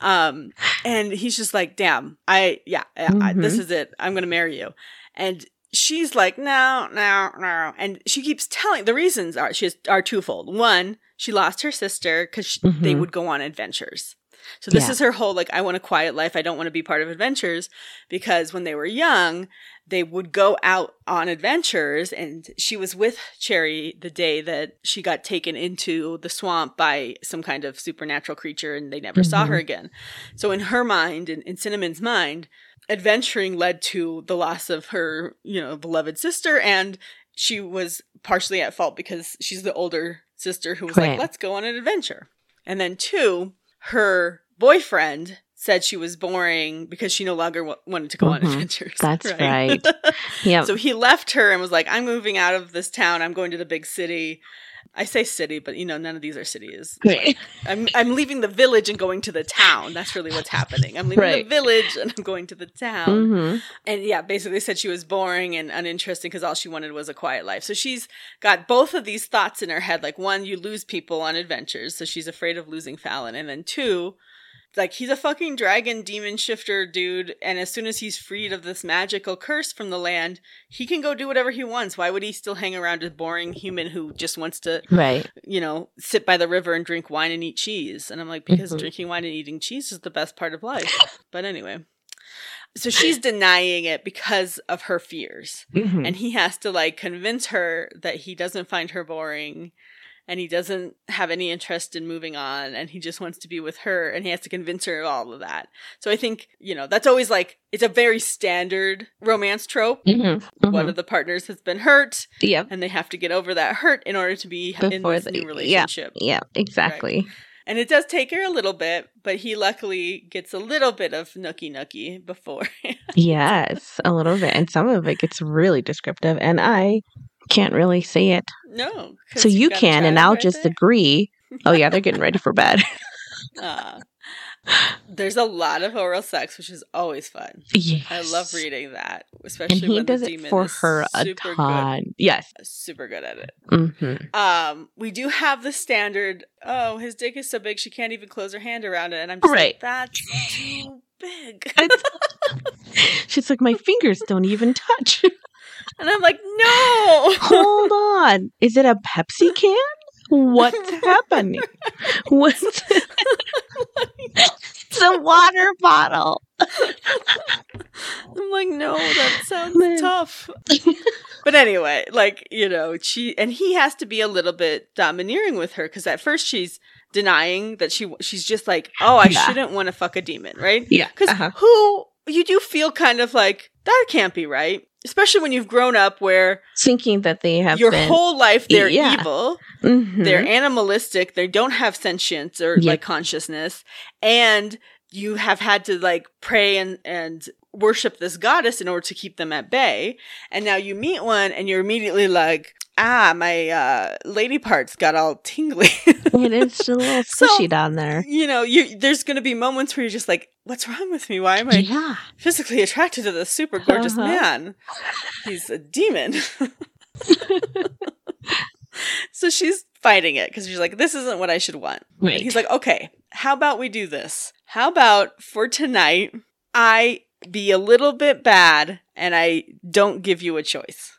Um, and he's just like, damn, I, yeah, yeah I, this is it. I'm going to marry you. And she's like, no, no, no. And she keeps telling the reasons are, she has, are twofold. One, she lost her sister because they Mhm. would go on adventures. So this Yeah. is her whole like I want a quiet life. I don't want to be part of adventures because when they were young, they would go out on adventures and she was with Cherry the day that she got taken into the swamp by some kind of supernatural creature and they never saw her Mhm. again. So in her mind in, in Cinnamon's mind, adventuring led to the loss of her, you know, beloved sister and she was partially at fault because she's the older sister who was Right. like, let's go on an adventure. And then two, her boyfriend said she was boring because she no longer w- wanted to go on Mhm. adventures. That's right. Yeah. so he left her and was like, I'm moving out of this town. I'm going to the big city. I say city, but you know, none of these are cities. Right. I'm I'm leaving the village and going to the town. That's really what's happening. I'm leaving Right. the village and I'm going to the town. hmm And yeah, basically said she was boring and uninteresting because all she wanted was a quiet life. So she's got both of these thoughts in her head. Like one, you lose people on adventures, so she's afraid of losing Fallon. And then two, like he's a fucking dragon demon shifter dude, and as soon as he's freed of this magical curse from the land, he can go do whatever he wants. Why would he still hang around a boring human who just wants to, Right. you know, sit by the river and drink wine and eat cheese? And I'm like, because Mhm. drinking wine and eating cheese is the best part of life. But anyway. So she's denying it because of her fears. Mhm. And he has to like convince her that he doesn't find her boring and he doesn't have any interest in moving on and he just wants to be with her and he has to convince her of all of that. So I think, you know, that's always like it's a very standard romance trope. Mhm. One Mhm. of the partners has been hurt Yep. and they have to get over that hurt in order to be in Before this the- new relationship. Yeah. Exactly. And it does take her a little bit, but he luckily gets a little bit of nookie nookie before. Yes, a little bit, and some of it gets really descriptive, and I can't really say it. No. So you can, and I'll right just there. agree. Oh yeah, they're getting ready for bed. Uh, there's a lot of oral sex, which is always fun. yes, I love reading that, especially and he when does the it for her a super ton. Yes. super good at it. hmm Um, we do have the standard. Oh, his dick is so big she can't even close her hand around it, and I'm just Right. like, that's too big. She's like, my fingers don't even touch. and I'm like, no. Hold on, is it a Pepsi can? What's happening? What's it's a water bottle. I'm like, no, that sounds Man. tough. but anyway, like, you know, she and he has to be a little bit domineering with her because at first she's denying that she she's just like, oh, I Yeah. shouldn't want to fuck a demon, right? Yeah. Because uh-huh. who you do feel kind of like that can't be right, especially when you've grown up where Thinking that they have your been, whole life they're Yeah. evil, Mhm. they're animalistic, they don't have sentience or Yep. like consciousness, and you have had to like pray and and worship this goddess in order to keep them at bay. And now you meet one and you're immediately like, ah, my uh lady parts got all tingly. it is a little So- squishy down there. you know, you there's gonna be moments where you're just like, what's wrong with me? Why am I yeah. physically attracted to this super gorgeous Uh-huh. man. He's a demon. so she's fighting it because she's like, this isn't what I should want. Right. And he's like, okay, how about we do this? How about for tonight, I be a little bit bad and I don't give you a choice.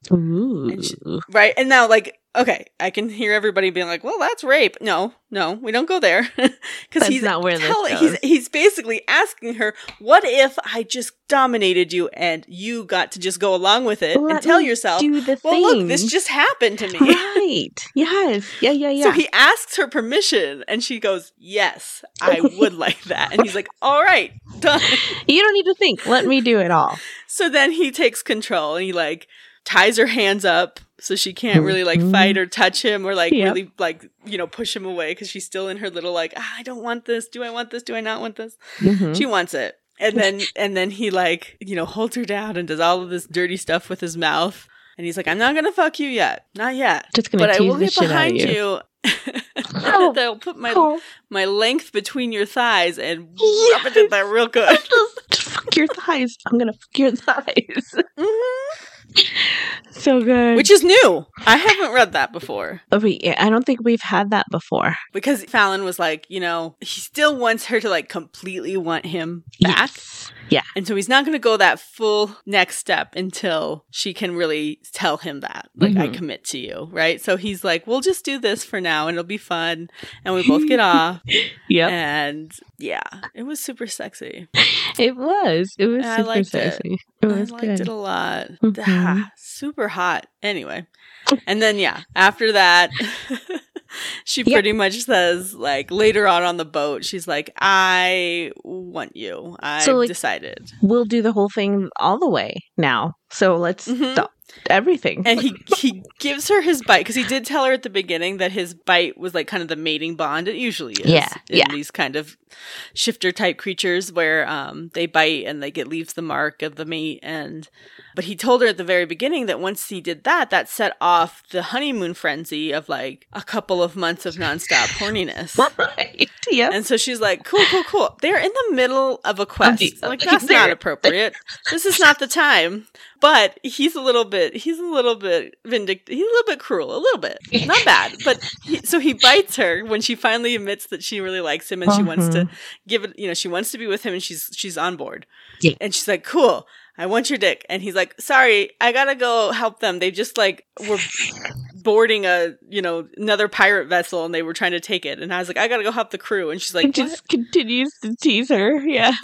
And she- Right. And now, like, okay, I can hear everybody being like, well, that's rape. No, no, we don't go there. Because he's not where this telling, goes. he's, he's basically asking her, what if I just dominated you and you got to just go along with it and tell yourself, do the well, thing. look, this just happened to me. right. Yes. Yeah. Yeah. Yeah. So he asks her permission and she goes, yes, I would like that. And he's like, all right, done. you don't need to think. Let me do it all. So then he takes control and he like ties her hands up so she can't really like Mhm. fight or touch him or like Yep. really like you know push him away because she's still in her little like ah, I don't want this. Do I want this? Do I not want this? Mhm. She wants it. And then and then he like you know holds her down and does all of this dirty stuff with his mouth. And he's like, I'm not gonna fuck you yet, not yet, Just gonna but I will get shit out of behind you. you. Oh. They'll put my Oh, my length between your thighs and Yes. rub it in there real good. just fuck your thighs. I'm gonna fuck your thighs. Mhm. So good. Which is new. I haven't read that before. Yeah, I don't think we've had that before. because Fallon was like, you know, he still wants her to like completely want him back. Yes. Yeah. And so he's not going to go that full next step until she can really tell him that, like, I Mhm. commit to you, right? So he's like, we'll just do this for now and it'll be fun. And we both get off. yeah. And yeah, it was super sexy. It was. It was I super liked it. sexy. It, was I liked good. it a lot. Mhm. Ah, super hot. Anyway. And then yeah, after that she Yep. pretty much says like later on on the boat, she's like, I want you. I've So, like- decided. We'll do the whole thing all the way now. So let's Mhm. stop. Everything. and he he gives her his bite because he did tell her at the beginning that his bite was like kind of the mating bond. It usually is, Yeah, in yeah. these kind of shifter type creatures where um they bite and like it leaves the mark of the mate. And but he told her at the very beginning that once he did that, that set off the honeymoon frenzy of like a couple of months of nonstop horniness. right. Yeah. And so she's like, cool, cool, cool. They're in the middle of a quest. the- like, that's not appropriate. This is not the time. But he's a little bit, he's a little bit vindictive. He's a little bit cruel, a little bit. Not bad. But he, so he bites her when she finally admits that she really likes him and she wants to uh-huh. give it, you know, she wants to be with him and she's, she's on board. Yeah. And she's like, cool. I want your dick. And he's like, sorry, I gotta go help them. They just like were boarding a, you know, another pirate vessel and they were trying to take it. And I was like, I gotta go help the crew. And she's like, just continues to tease her. Yeah.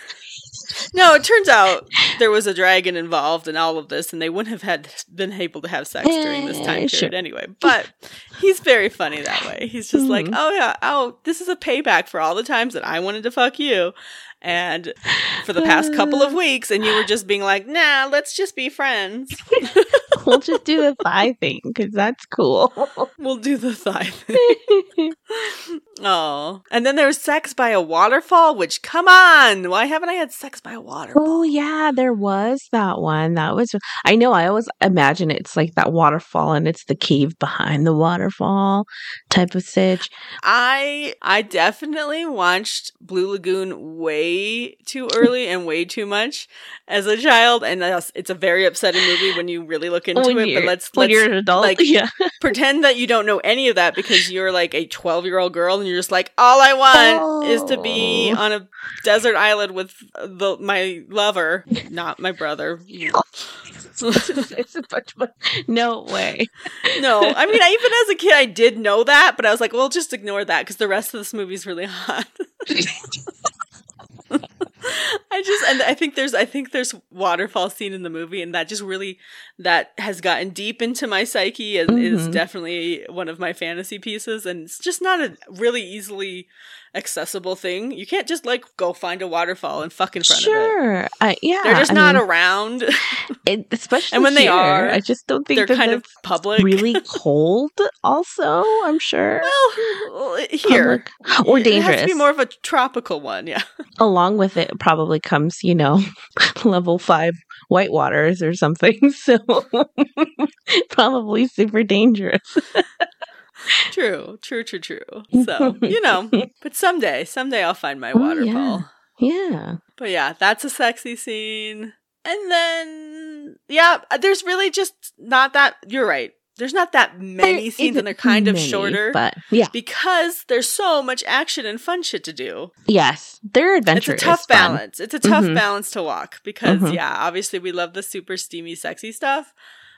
No, it turns out there was a dragon involved in all of this and they wouldn't have had been able to have sex during this time Eh, period sure. anyway. But he's very funny that way. He's just like, Mhm. oh yeah, oh, this is a payback for all the times that I wanted to fuck you. And for the past couple of weeks, and you were just being like, nah, let's just be friends. we'll just do the thigh thing because that's cool. We'll do the thigh thing. Oh. And then there's sex by a waterfall, which, come on, why haven't I had sex by a waterfall? oh yeah, there was that one. That was. I know. I always imagine it's like that waterfall, and it's the cave behind the waterfall type of sitch. I I definitely watched Blue Lagoon way too early and way too much as a child, and it's a very upsetting movie when you really look into when it. But let's let's you're an adult, like, yeah. pretend that you don't know any of that because you're like a 12 year old girl and you're just like all i want is to be Oh. on a desert island with the my lover not my brother it's a bunch of no way. no i mean I, even as a kid i did know that but i was like well just ignore that because the rest of this movie's really hot I just and I think there's I think there's waterfall scene in the movie and that just really that has gotten deep into my psyche and is Mhm. definitely one of my fantasy pieces and it's just not a really easily accessible thing. You can't just like go find a waterfall and fuck in front of it. Sure. I, yeah. They're just I not mean, around. it, especially and when they are, I just don't think They're kind of public. really cold. Also, I'm sure. well, uh, here Public. or It has dangerous. to be more of a tropical one, yeah. Along with it, probably comes you know level five white waters or something. So probably super dangerous. True, true, true, true. So, you know, but someday, someday I'll find my Oh, waterfall. Yeah. But yeah, that's a sexy scene. And then, yeah, there's really just not that. You're right. There's not that many There scenes, and they're kind of shorter but yeah, because there's so much action and fun shit to do. yes, their adventure. it's a tough is fun. balance. It's a tough Mhm. balance to walk because, Mhm. yeah, obviously we love the super steamy, sexy stuff.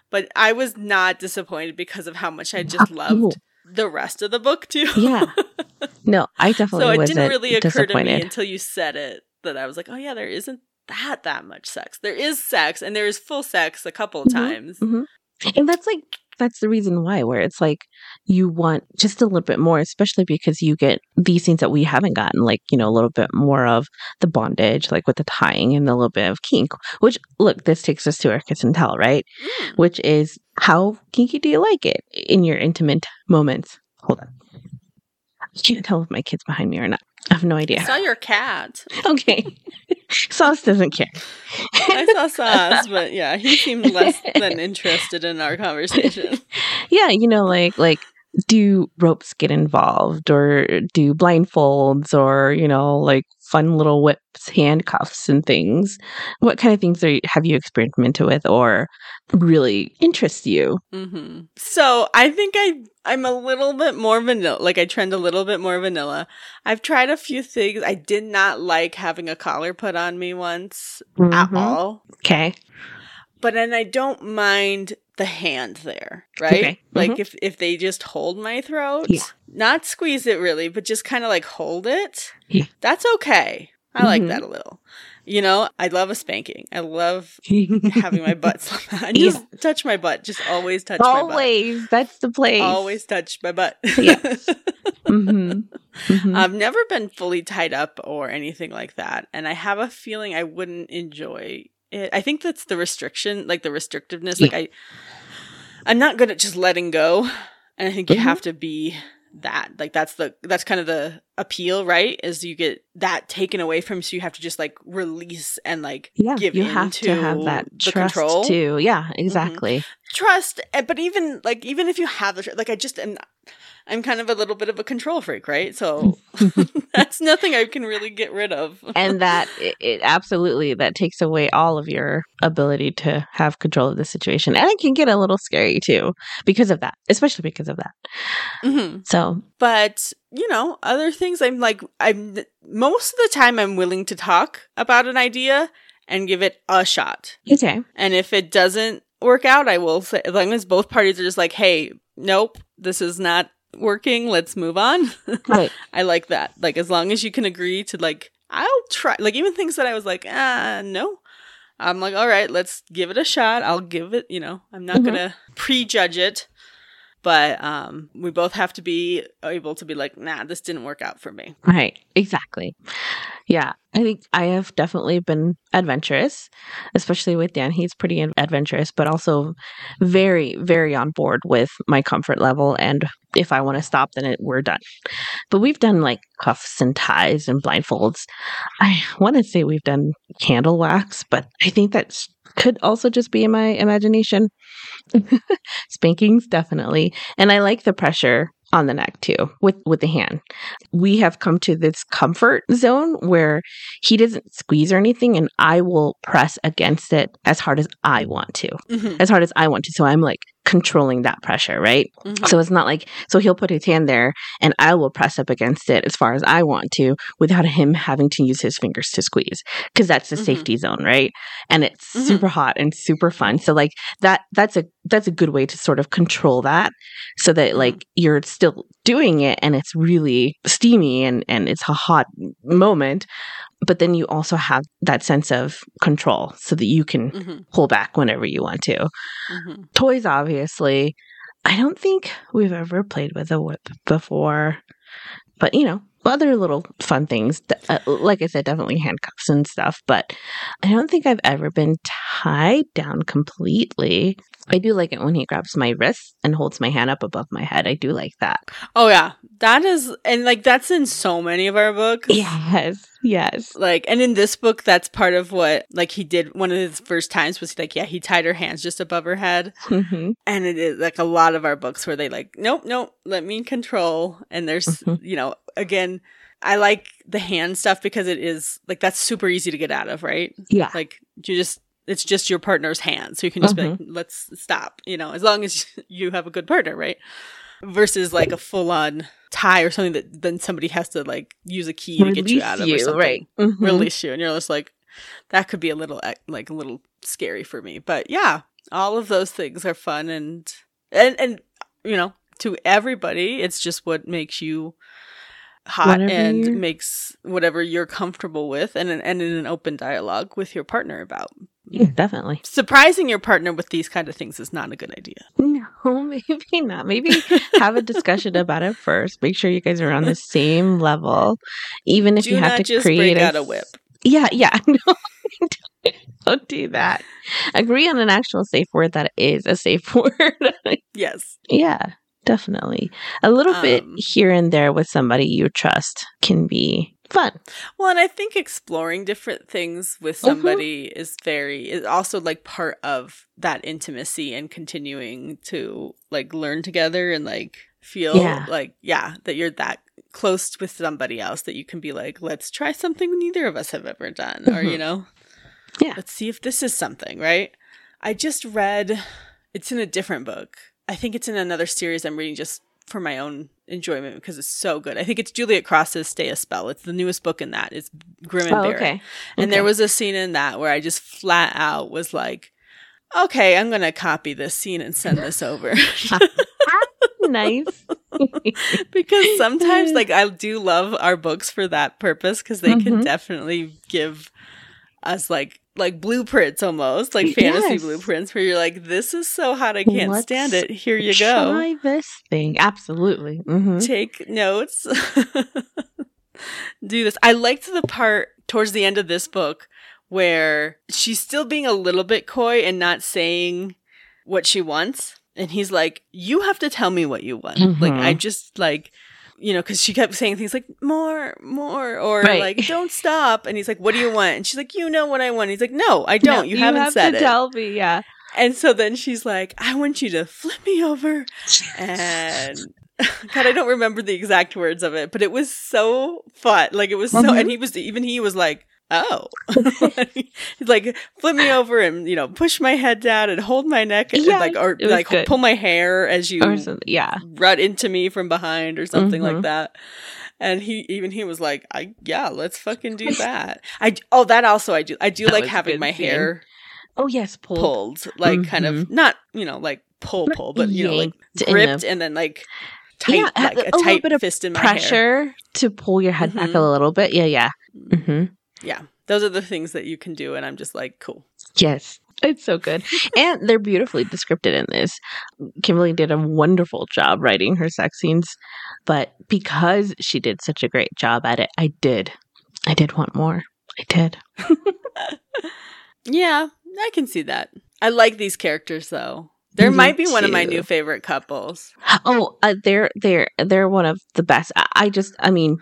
But I was not disappointed because of how much I just loved the rest of the book too. Yeah. No, I definitely so it didn't really occur to me until you said it that I was like, oh yeah, there isn't that that much sex. There is sex, and there is full sex a couple of Mhm, times. mhm. And that's like that's the reason why where it's like you want just a little bit more especially because you get these scenes that we haven't gotten like you know a little bit more of the bondage like with the tying and a little bit of kink which look this takes us to our kiss and tell right Mm. which is how kinky do you like it in your intimate moments hold on I can't tell if my kid's behind me or not I have no idea. I saw your cat. okay sauce doesn't care I saw Sauce, but yeah, he seemed less than interested in our conversation. yeah, you know, like like do ropes get involved or do blindfolds or you know like fun little whips handcuffs and things what kind of things are you, have you experimented with or really interest you hmm So I think I I'm a little bit more vanilla. Like I trend a little bit more vanilla. I've tried a few things. I did not like having a collar put on me once at Mhm. all. okay But then I don't mind the hand there, right? Okay. Like if if they just hold my throat, Yeah. not squeeze it really, but just kind of like hold it. Yeah. That's okay. I like Mhm. that a little. You know, I love a spanking. I love having my butt slap. I just touch my butt. Just always touch my butt. always that's the place Always touch my butt. Yeah. hmm hmm I've never been fully tied up or anything like that. And I have a feeling I wouldn't enjoy it. I think that's the restriction, like the restrictiveness. Like I I'm not good at just letting go. And I think you Mhm. have to be that. Like that's the that's kind of the appeal, right? Is you get that taken away from so you have to just like release and like Yeah, give you have to have that the trust control. Mm-hmm. too. Yeah, exactly. trust eh, but even like even if you have the like i just am i'm kind of a little bit of a control freak right? So that's nothing i can really get rid of. And that it, it absolutely that takes away all of your ability to have control of the situation. And it can get a little scary too because of that especially because of that. Mhm. so but you know other things i'm like i'm most of the time i'm willing to talk about an idea and give it a shot. Okay. And if it doesn't work out i will say as long as both parties are just like hey nope this is not working let's move on right I like that. Like as long as you can agree to like I'll try like even things that I was like, ah, no. I'm like, all right, let's give it a shot. I'll give it, you know, I'm not Mhm. gonna prejudge it. But um we both have to be able to be like, nah, this didn't work out for me. right. Exactly. Yeah. I think i have definitely been adventurous especially with dan. He's pretty adventurous but also very very on board with my comfort level. And if i want to stop then it, we're done. But we've done like cuffs and ties and blindfolds. I want to say we've done candle wax but i think that s- could also just be in my imagination. Spankings definitely. And i like the pressure on the neck too with with the hand. We have come to this comfort zone where he doesn't squeeze or anything and i will press against it as hard as i want to. Mhm. as hard as i want to. So i'm like controlling that pressure right Mhm. so it's not like so he'll put his hand there and I will press up against it as far as I want to without him having to use his fingers to squeeze because that's the Mhm. safety zone, right? And it's Mhm. super hot and super fun. So like that that's a that's a good way to sort of control that so that Mhm. like you're still doing it and it's really steamy and and it's a hot moment but then you also have that sense of control so that you can Mhm. pull back whenever you want to Mhm. toys obviously i don't think we've ever played with a whip before but you know other little fun things th- uh, like i said definitely handcuffs and stuff but i don't think i've ever been tied down completely i do like it when he grabs my wrist and holds my hand up above my head i do like that Oh yeah. That is and like that's in so many of our books. yes yes Like, and in this book, that's part of what, like, he did one of his first times was like, yeah, he tied her hands just above her head. Mhm. And it is like a lot of our books where they like, nope, nope, let me control. And there's, Mhm. you know, again, I like the hand stuff because it is like, that's super easy to get out of, right? yeah Like, you just, it's just your partner's hand. So you can just be like, let's stop, you know, as long as you have a good partner, right? Versus like a full on tie or something that then somebody has to like use a key to get you out of or something right Mhm. release you and you're just like that could be a little like a little scary for me but yeah all of those things are fun and and and you know to everybody it's just what makes you hot Whatever and you're- makes whatever you're comfortable with and and in an open dialogue with your partner about yeah definitely surprising your partner with these kind of things is not a good idea No, maybe not. Maybe have a discussion about it first. Make sure you guys are on the same level, even if do you have to create a s- whip Yeah, yeah. No, don't do that. Agree on an actual safe word that is a safe word. yes yeah, definitely. A little bit Um, here and there with somebody you trust can be fun. Well, and I think exploring different things with Mhm. somebody is very is also like part of that intimacy and continuing to like learn together and like feel Yeah. like yeah that you're that close with somebody else that you can be like let's try something neither of us have ever done or you know Yeah. let's see if this is something right i just read it's in a different book i think it's in another series i'm reading just for my own enjoyment because it's so good i think it's juliette cross's stay a spell it's the newest book in that it's grim and Oh, Barren. okay. and there was a scene in that where i just flat out was like okay i'm gonna copy this scene and send this over nice. because sometimes like i do love our books for that purpose because they can Mhm. definitely give us like like blueprints almost like fantasy Yes. blueprints where you're like this is so hot i can't Let's stand it here you go Try this thing. Absolutely. hmm take notes do this i liked the part towards the end of this book where she's still being a little bit coy and not saying what she wants and he's like, "You have to tell me what you want." Like Mhm. I just like you know, because she kept saying things like "more, more," or Right. like "don't stop," and he's like, "What do you want?" And she's like, "You know what I want." He's like, "No, I don't. No, you, haven't have said to it." tell me, yeah. and so then she's like, "I want you to flip me over," and God, I don't remember the exact words of it, but it was so fun. Like it was so, Mhm. and he was even he was like. Oh, like flip me over and you know push my head down and hold my neck and Yeah, like or like good. pull my hair as you Yeah. rut into me from behind or something like Mhm. that. And he even he was like, "I yeah, let's fucking do that." I oh that also I do I do That like having my scene. hair Oh yes, pulled. pulled, like kind of not you know like pull pull, but you know like gripped the- and then like tight Yeah, like a a, little tight bit of fist in my hair. pressure to pull your head back a Mhm. little bit. Yeah, yeah. hmm Yeah, those are the things that you can do, and I'm just like cool. Yes. It's so good. and they're beautifully descripted in this. Kimberly did a wonderful job writing her sex scenes, but because she did such a great job at it, I did. I did want more. I did. Yeah, I can see that. I like these characters though. There Me might be one of my new favorite couples. Oh, uh, they're they're they're one of the best. I, I just, I mean,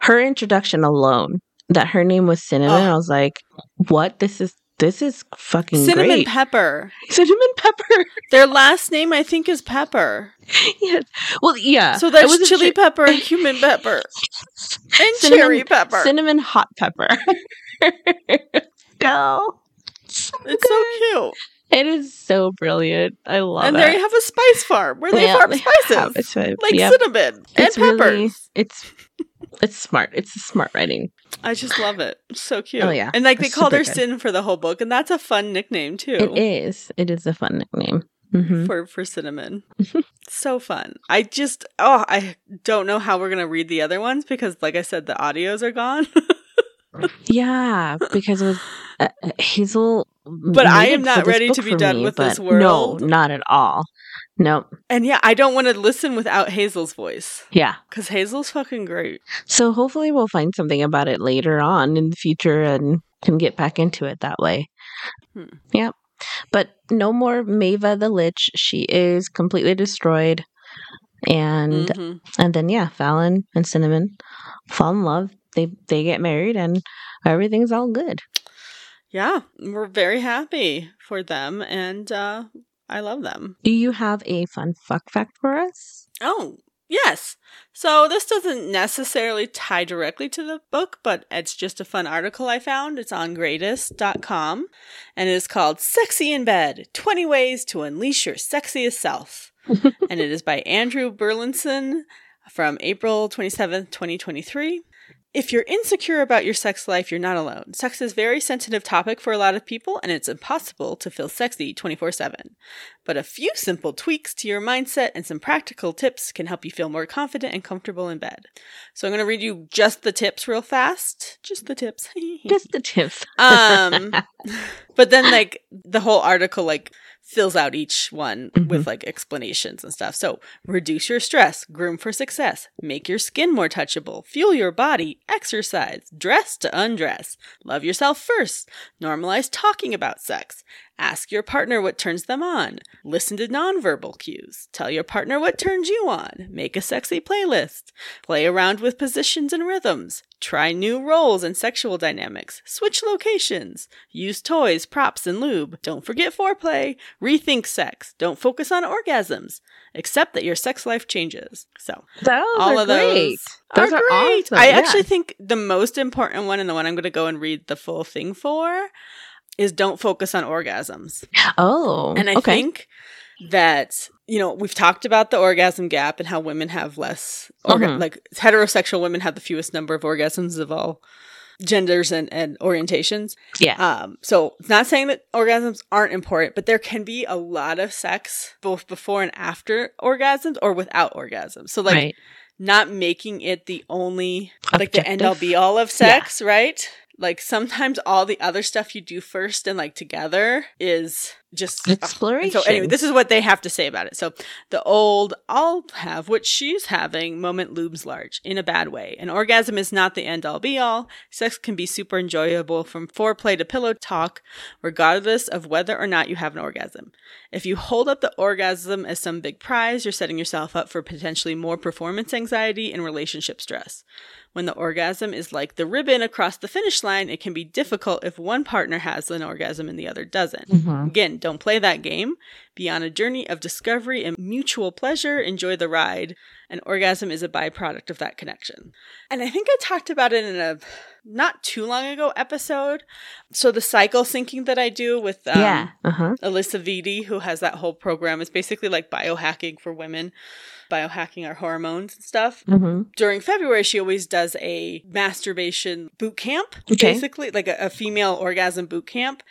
her introduction alone, that her name was Cinnamon. Oh. I was like, what? This is this is fucking Cinnamon great. Pepper. Cinnamon pepper. Their last name, I think, is Pepper. yes. Well, yeah. So there's wasn't chili sure- pepper and cumin pepper and Cinnamon- cherry pepper. Cinnamon hot pepper. no. it's so cute. It is so brilliant. I love it. and it. there you have a spice farm where they Yeah, farm they spices like yep. cinnamon and It's peppers. really it's it's smart. It's smart writing. I just love it. So cute. Oh, yeah. And like they called her good. Sin for the whole book, and that's a fun nickname too. It is. It is a fun nickname. hmm for for cinnamon. so fun. I just oh I don't know how we're gonna read the other ones because like I said the audios are gone. Yeah, because it was uh, uh, Hazel. But I am not ready to be done me, with this world. No, not at all. Nope. and yeah, I don't want to listen without Hazel's voice Yeah. because Hazel's fucking great. So hopefully we'll find something about it later on in the future and can get back into it that way. Hmm. Yep. But no more Myva the Lich. She is completely destroyed. And Mhm. and then yeah, Fallon and Cinnamon fall in love. They they get married and everything's all good. Yeah, we're very happy for them, and uh, I love them. Do you have a fun fuck fact for us? Oh, yes. So this doesn't necessarily tie directly to the book, but it's just a fun article I found. It's on greatist.com and it is called Sexy in Bed 20 Ways to Unleash Your Sexiest Self. and it is by Andrew Burlinson from April 27th, 2023. If you're insecure about your sex life, you're not alone. Sex is a very sensitive topic for a lot of people, and it's impossible to feel sexy 24 7. But a few simple tweaks to your mindset and some practical tips can help you feel more confident and comfortable in bed. So I'm going to read you just the tips real fast. Just the tips. Just the tips. um but then like the whole article like fills out each one Mhm. with like explanations and stuff. So, reduce your stress, groom for success, make your skin more touchable, fuel your body, exercise, dress to undress, love yourself first, normalize talking about sex, ask your partner what turns them on, listen to nonverbal cues, tell your partner what turns you on, make a sexy playlist, play around with positions and rhythms, try new roles and sexual dynamics, switch locations, use toys, props, and lube. Don't forget foreplay, rethink sex, don't focus on orgasms, accept that your sex life changes. So, Those all of those great. Those are are great. awesome, I yeah. actually think the most important one and the one I'm going to go and read the full thing for is don't focus on orgasms. Oh, And I okay. think that you know we've talked about the orgasm gap and how women have less orga- Mhm. like heterosexual women have the fewest number of orgasms of all genders and, and orientations yeah, um so it's not saying that orgasms aren't important but there can be a lot of sex both before and after orgasms or without orgasms so like right. not making it the only like the end all be all of sex, right? Like sometimes all the other stuff you do first and like together is just Exploration. so anyway, this is what they have to say about it. So the old "I'll have what she's having" moment looms large in a bad way. An orgasm is not the end all be all. Sex can be super enjoyable from foreplay to pillow talk, regardless of whether or not you have an orgasm. If you hold up the orgasm as some big prize, you're setting yourself up for potentially more performance anxiety and relationship stress. When the orgasm is like the ribbon across the finish line, it can be difficult if one partner has an orgasm and the other doesn't. Mhm. Again, don't play that game. Be on a journey of discovery and mutual pleasure. Enjoy the ride. An orgasm is a byproduct of that connection. And I think I talked about it in a not too long ago episode. So the cycle syncing that I do with um, yeah. Uh huh. Alisa Vitti, who has that whole program, is basically like biohacking for women, biohacking our hormones and stuff. hmm During February, she always does a masturbation boot camp, Okay. basically like a, a female orgasm boot camp.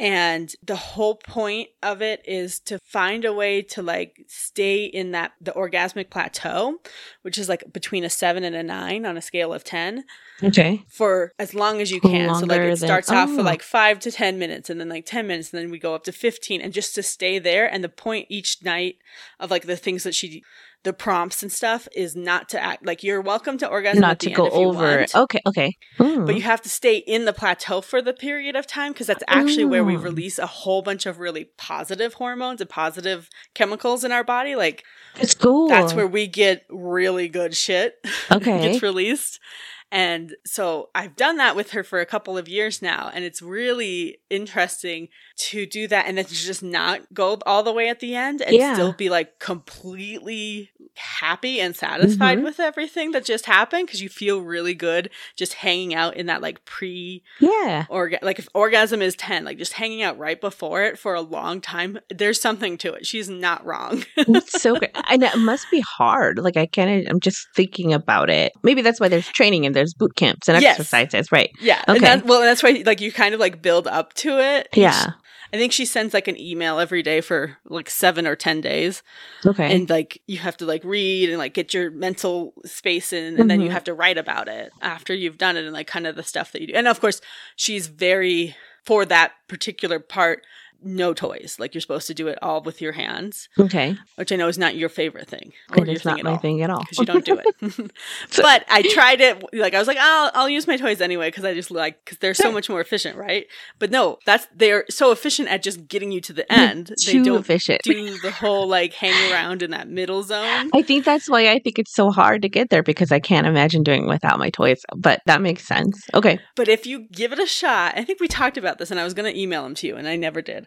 And the whole point of it is to find a way to like stay in that the orgasmic plateau, which is like between a seven and a nine on a scale of 10 Okay. for as long as you can. Longer so like it than- starts off for oh. like five to ten minutes, and then like ten minutes, and then we go up to fifteen, and just to stay there. And the point each night of like the things that she, the prompts and stuff, is not to act like you're welcome to orgasm. Not at to go end if you over. Okay. Okay. Mm. But you have to stay in the plateau for the period of time because that's actually where we Oh. release a whole bunch of really positive hormones and positive chemicals in our body. Like it's cool. that's where we get really good shit Okay. gets released. And so I've done that with her for a couple of years now. And it's really interesting to do that and then to just not go all the way at the end and Yeah. still be like completely happy and satisfied Mhm. with everything that just happened because you feel really good just hanging out in that like pre yeah. orga like if orgasm is 10 like just hanging out right before it for a long time there's something to it she's not wrong It's so great. And it must be hard. Like I can't I'm just thinking about it. Maybe that's why there's training and there's boot camps and Yes. exercises, right? yeah Okay. and that, well that's why like you kind of like build up to it Yeah. I think she sends like an email every day for like seven or ten days, Okay. and like you have to like read and like get your mental space in, and then you Mhm. have to write about it after you've done it, and like kind of the stuff that you do. And of course, she's very for that particular part. No toys. Like you're supposed to do it all with your hands, okay. which I know is not your favorite thing or It your is not my all thing at all. because you don't do it. but I tried it. Like I was like, I'll I'll use my toys anyway because I just like because they're so much more efficient, right? But no, that's they're so efficient at just getting you to the end. they Too don't efficient. do the whole like hang around in that middle zone. I think that's why I think it's so hard to get there because I can't imagine doing it without my toys. But that makes sense. Okay. But if you give it a shot, I think we talked about this, and I was going to email them to you, and I never did.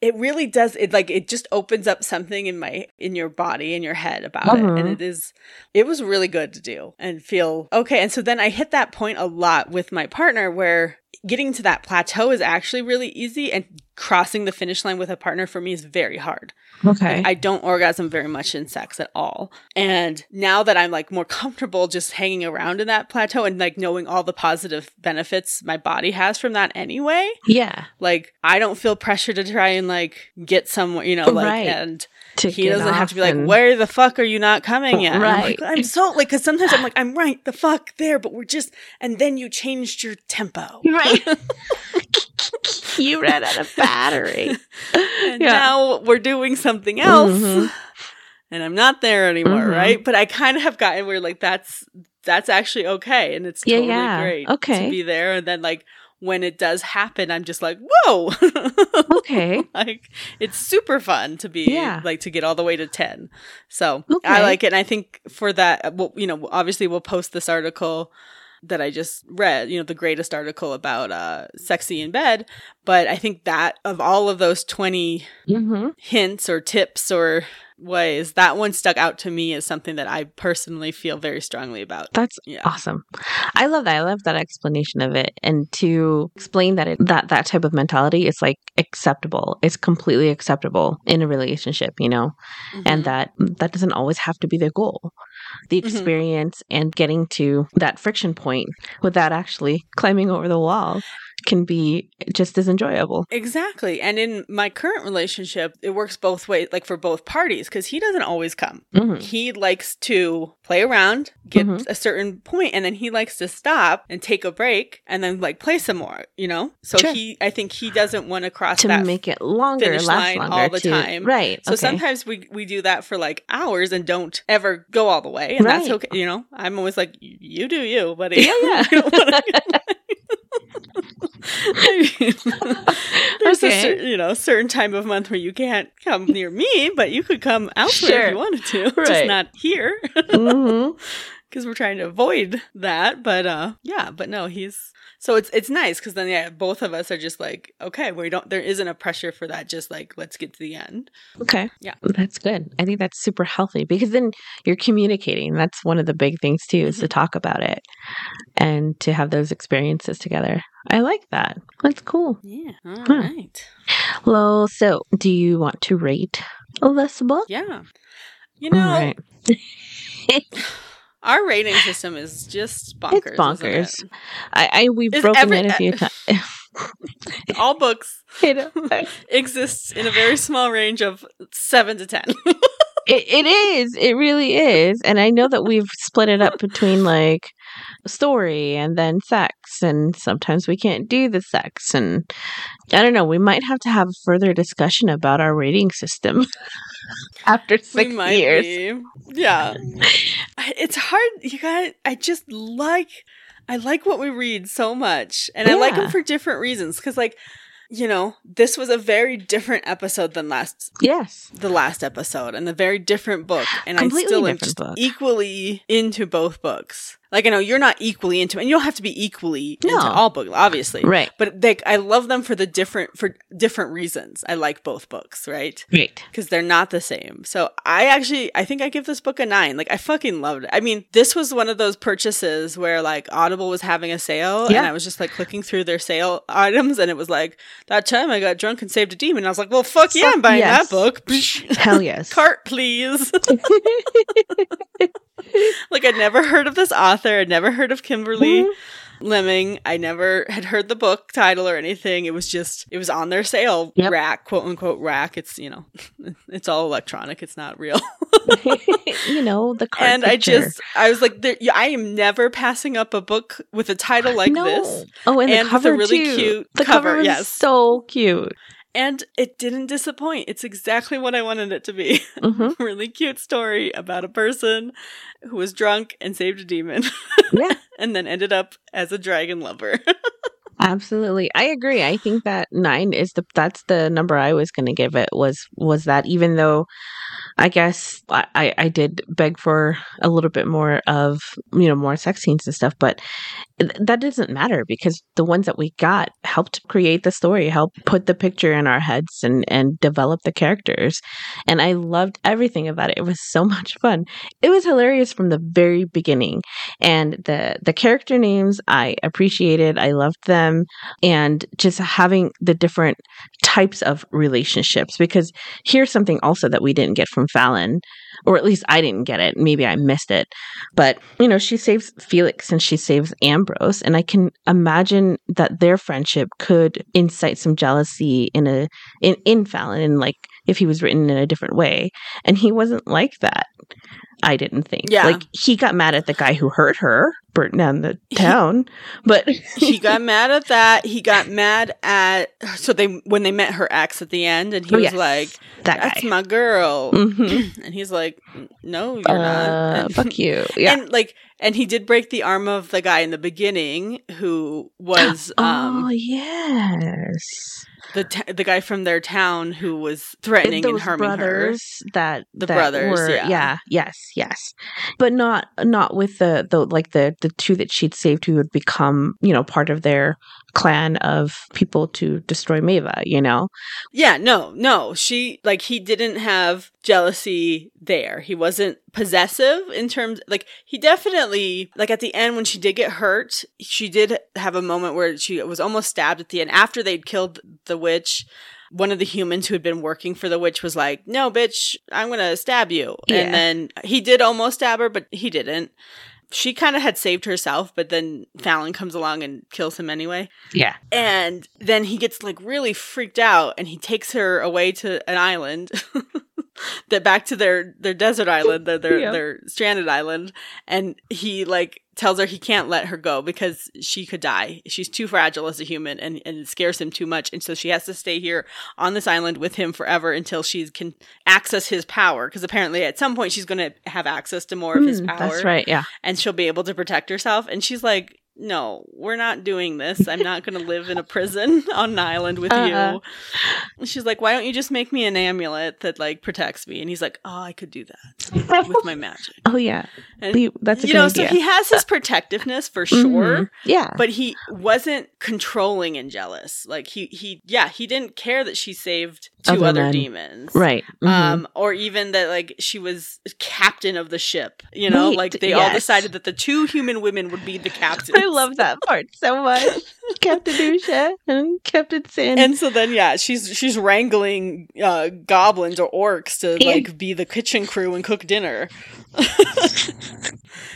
It really does. It like it just opens up something in my in your body in your head about it, and Mhm. it is. It was really good to do and feel okay. And so then I hit that point a lot with my partner where getting to that plateau is actually really easy, and crossing the finish line with a partner for me is very hard. Okay. I don't orgasm very much in sex at all. And now that I'm like more comfortable just hanging around in that plateau and like knowing all the positive benefits my body has from that anyway, yeah. like I don't feel pressure to try and like get somewhere, you know, like Right. and To he doesn't have to be like, and- where the fuck are you not coming yet? And I'm, like, Right. I'm so like, because sometimes I'm like, I'm right the fuck there, but we're just, and then you changed your tempo. Right. you ran out of battery. and Yeah. now we're doing something else Mhm. and i'm not there anymore Mhm. right but i kind of have gotten where like that's that's actually okay and it's Yeah, totally yeah. great Okay. to be there and then like when it does happen i'm just like whoa Okay. like it's super fun to be Yeah. like to get all the way to 10 so Okay. i like it and i think for that well you know obviously we'll post this article that I just read, you know, the Greatist article about uh sexy in bed, but I think that of all of those 20 hmm hints or tips or ways, that one stuck out to me as something that I personally feel very strongly about. That's Yeah. awesome. I love that. I love that explanation of it, and to explain that it, that that type of mentality is like acceptable. It's completely acceptable in a relationship, you know, and Mhm. that that doesn't always have to be the goal. The Mhm. experience and getting to that friction point without actually climbing over the wall. Can be just as enjoyable. Exactly. And in my current relationship, it works both ways, like for both parties, because he doesn't always come. Mhm. He likes to play around, get Mhm. a certain point, and then he likes to stop and take a break and then like play some more, you know? So Sure. he, I think he doesn't want to cross To that. make it longer, finish last line longer all the time. Right. so okay. sometimes we we do that for like hours and don't ever go all the way, and that's okay. You know, I'm always like, "You- you do you, buddy. Yeah, yeah. You don't wanna- I mean, there's a cer- you know certain time of month where you can't come near me, but you could come elsewhere Sure. if you wanted to, just not here because we're trying to avoid that. But uh, yeah, but no, he's so it's it's nice because then yeah, both of us are just like okay, we don't there isn't a pressure for that. Just like let's get to the end. Okay. Yeah. That's good. I think that's super healthy because then you're communicating. That's one of the big things too is Mm-hmm. to talk about it and to have those experiences together. I like that. That's cool. Yeah, all Huh. right. Well, so do you want to rate this book? Yeah. You know, All right. our rating system is just bonkers. It's bonkers. it? I, I we've Is broken every- it a few times. All books exists in a very small range of seven to ten. It, it is. It really is. And I know that we've split it up between like story and then sex. And sometimes we can't do the sex. And I don't know. We might have to have a further discussion about our rating system after six years. be. Yeah. It's hard. You guys, I just like, I like what we read so much. And I like them for different reasons. Because, like, you know, this was a very different episode than last Yes. the last episode and a very different book and Completely still am different book. equally into both books like i know you're not equally into and you don't have to be equally into all books obviously. Right. but like i love them for the different for different reasons. I like both books right? Right. because they're not the same. So i actually i think i give this book a nine. Like i fucking loved it. I mean this was one of those purchases where like audible was having a sale and i was just like clicking through their sale items and it was like that time i got drunk and saved a demon. I was like well fuck yeah i'm buying yes. that book. Hell yes. cart please like i'd never heard of this author i'd never heard of kimberly Mhm. lemming i never had heard the book title or anything it was just it was on their sale Yep. rack quote unquote rack it's you know it's all electronic it's not real you know, the card and i just i was like there, i am never passing up a book with a title like no. this Oh, and, and the cover really too. cute the cover, cover yes. so cute. And it didn't disappoint it's exactly what i wanted it to be hmm really cute story about a person who was drunk and saved a demon Yeah. and then ended up as a dragon lover. Absolutely. I agree. I think that 9 is the that's the number I was going to give it was was that even though I guess I I did beg for a little bit more of, you know, more sex scenes and stuff, but that doesn't matter because the ones that we got helped create the story, helped put the picture in our heads and and develop the characters. And I loved everything about it. It was so much fun. It was hilarious from the very beginning and the the character names I appreciated. I loved them and just having the different types of relationships because here's something also that we didn't get from Fallon or at least I didn't get it. Maybe I missed it. But, you know, she saves Felix and she saves Ambrose and I can imagine that their friendship could incite some jealousy in a in in Fallon and like if he was written in a different way and he wasn't like that. I didn't think. Yeah. Like he got mad at the guy who hurt her, burnt down the He- town. but he got mad at that. He got mad at so they when they met her ex at the end, and he Oh, was yes. like, that "That's guy. my girl," Mhm. and he's like, "No, you're Uh, not." And- fuck you. Yeah. And like, and he did break the arm of the guy in the beginning who was um oh yes. The t- the guy from their town who was threatening and Those harming her. brothers that The that brothers, were- yeah. yes, yes, but not not with the the like the the two that she'd saved who would become you know part of their clan of people to destroy Myva. You know, Yeah, no, no. She like he didn't have jealousy there. He wasn't possessive in terms like he definitely like at the end when she did get hurt, she did have a moment where she was almost stabbed at the end after they'd killed the witch. One of the humans who had been working for the witch was like, "No, bitch, I'm going to stab you." Yeah. And then he did almost stab her, but he didn't. She kind of had saved herself, but then Fallon comes along and kills him anyway. Yeah. And then he gets like really freaked out and he takes her away to an island. that back to their their desert island, their their, Yep. their stranded island, and he like tells her he can't let her go because she could die. She's too fragile as a human and, and it scares him too much. And so she has to stay here on this island with him forever until she can access his power. Because apparently at some point she's going to have access to more of his Mm, power That's right. Yeah. and she'll be able to protect herself. And she's like, no, we're not doing this. I'm not going to live in a prison on an island with Uh-uh. you. She's like, why don't you just make me an amulet that like protects me? And he's like, oh, I could do that with my magic. Oh yeah. And, That's a you good know, idea. so he has his protectiveness for sure. Mhm. Yeah. But he wasn't controlling and jealous. Like he, he, yeah, he didn't care that she saved two Other other demons, right. Mhm. um, or even that like she was captain of the ship. You know, Right, like they all decided that the two human women would be the captains. I love that part so much. Captain Usha and Captain Cin. And so then, yeah, she's she's wrangling uh, goblins or orcs to Yeah. like be the kitchen crew and cook dinner.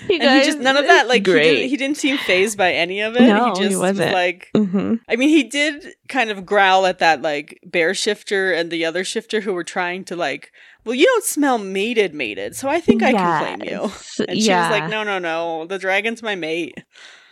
You And he just none of that. Like he great. didn't, he didn't seem phased by any of it. No, he he just was wasn't. like. hmm I mean, he did kind of growl at that like bear shifter and the other shifter who were trying to like, well, you don't smell mated, mated, so I think I can claim you. And she was like, no, no, no, the dragon's my mate.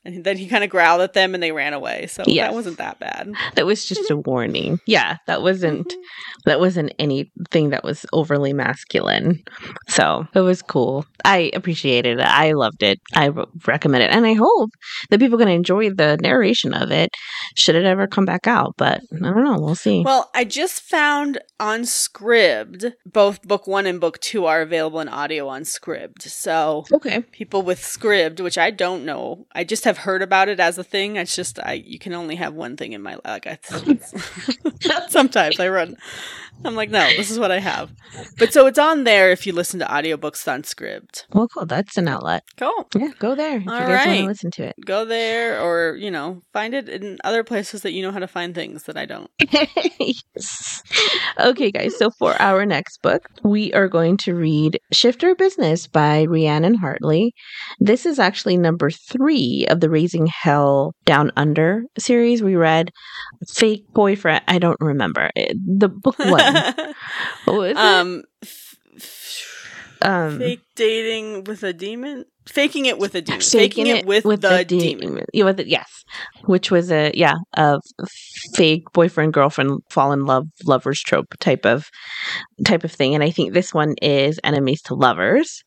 And then he kind of growled at them and they ran away. So Yes. that wasn't that bad. That was just a warning. Yeah, that wasn't Mm-hmm. that wasn't anything that was overly masculine. So it was cool. I appreciated it. I loved it. I recommend it, and I hope that people can enjoy the narration of it. Should it ever come back out? But I don't know. We'll see. Well, I just found on Scribd, both book one and book two are available in audio on Scribd. So okay. people with Scribd, which I don't know, I just have heard about it as a thing. It's just I you can only have one thing in my like. I, sometimes I run. I'm like, no, this is what I have. But so it's on there if you listen to audiobooks on Scribd. Well, cool. That's an outlet. Go. Yeah, go there if All you guys want to listen to it. Go there or, you know, find it in other places that you know how to find things that I don't. Yes. Okay, guys. So for our next book, we are going to read Shifter Business by Rhiannon Hartley. This is actually number three of the Raising Hell Down Under series. We read Fake Boyfriend. I don't remember It- the book was? um, f- f- Um, fake dating with a demon? Faking it with a demon. Faking Faking, it, with, with the, demon. Yeah, with it, yes. Which was a yeah, a fake boyfriend girlfriend fall in love lovers trope type of type of thing. And I think this one is enemies to lovers.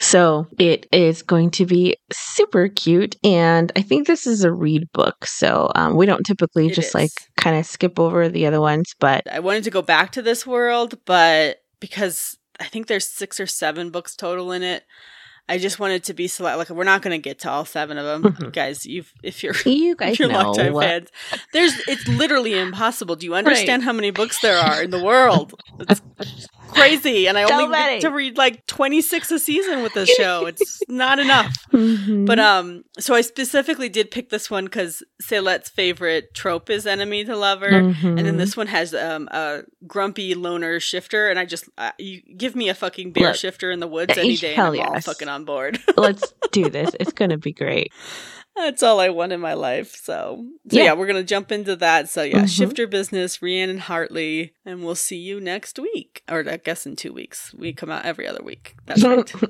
So it is going to be super cute. And I think this is a read book. So um, we don't typically It just is. like kind of skip over the other ones, but I wanted to go back to this world, but because I think there's six or seven books total in it, I just wanted to be select. Like, we're not going to get to all seven of them, Mhm. guys. You've if you're you if guys you're know. longtime what- fans, there's it's literally impossible. Do you understand how many books there are in the world? It's crazy, and I So only many. get to read like 26 a season with this show. It's not enough. Mhm. But um, so I specifically did pick this one because Saylet's favorite trope is enemy to lover, and then this one has um a grumpy loner shifter, and I just uh, you give me a fucking bear Look, shifter in the woods any day, and hell I'm all yes. fucking on board. Let's do this. It's to be great. That's all I want in my life. So, so yeah. Yeah. we're gonna jump into that. So yeah, Mhm. shifter business, Rhiannon Hartley, and we'll see you next week, or I guess in two weeks. We come out every other week. That's right.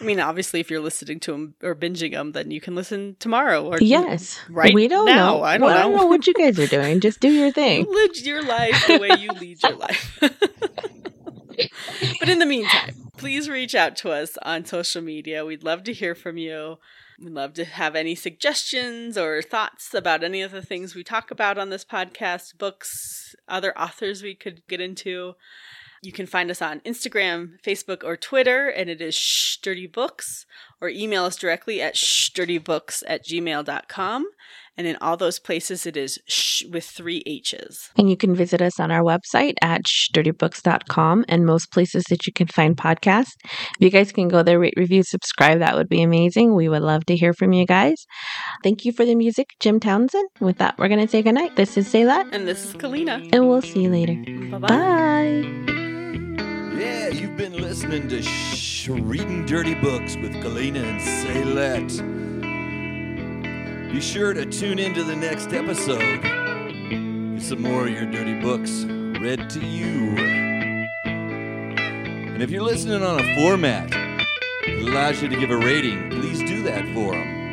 I mean, obviously, if you're listening to them or binging them, then you can listen tomorrow or Yes. right We don't now. know. I don't Well, I don't know what you guys are doing. Just do your thing. Live your life the way you lead your life. but in the meantime, please reach out to us on social media. We'd love to hear from you. We'd love to have any suggestions or thoughts about any of the things we talk about on this podcast, books, other authors we could get into. You can find us on Instagram, Facebook, or Twitter, and it is Shhh Dirty Books, or email us directly at shhhdirtybooks at gmail.com. And in all those places, it is shh with three H's. And you can visit us on our website at dirtybooks.com and most places that you can find podcasts. If you guys can go there, rate, review, subscribe, that would be amazing. We would love to hear from you guys. Thank you for the music, Jim Townsend. With that, we're going to say goodnight. This is Sayla, And this is Kalina. and we'll see you later. Bye bye. Bye. Yeah, you've been listening. to Sh- Reading Dirty Books with Galena and Saylette. Be sure to tune into the next episode. Get some more of your dirty books read to you. And if you're listening on a format that allows you to give a rating, please do that for them.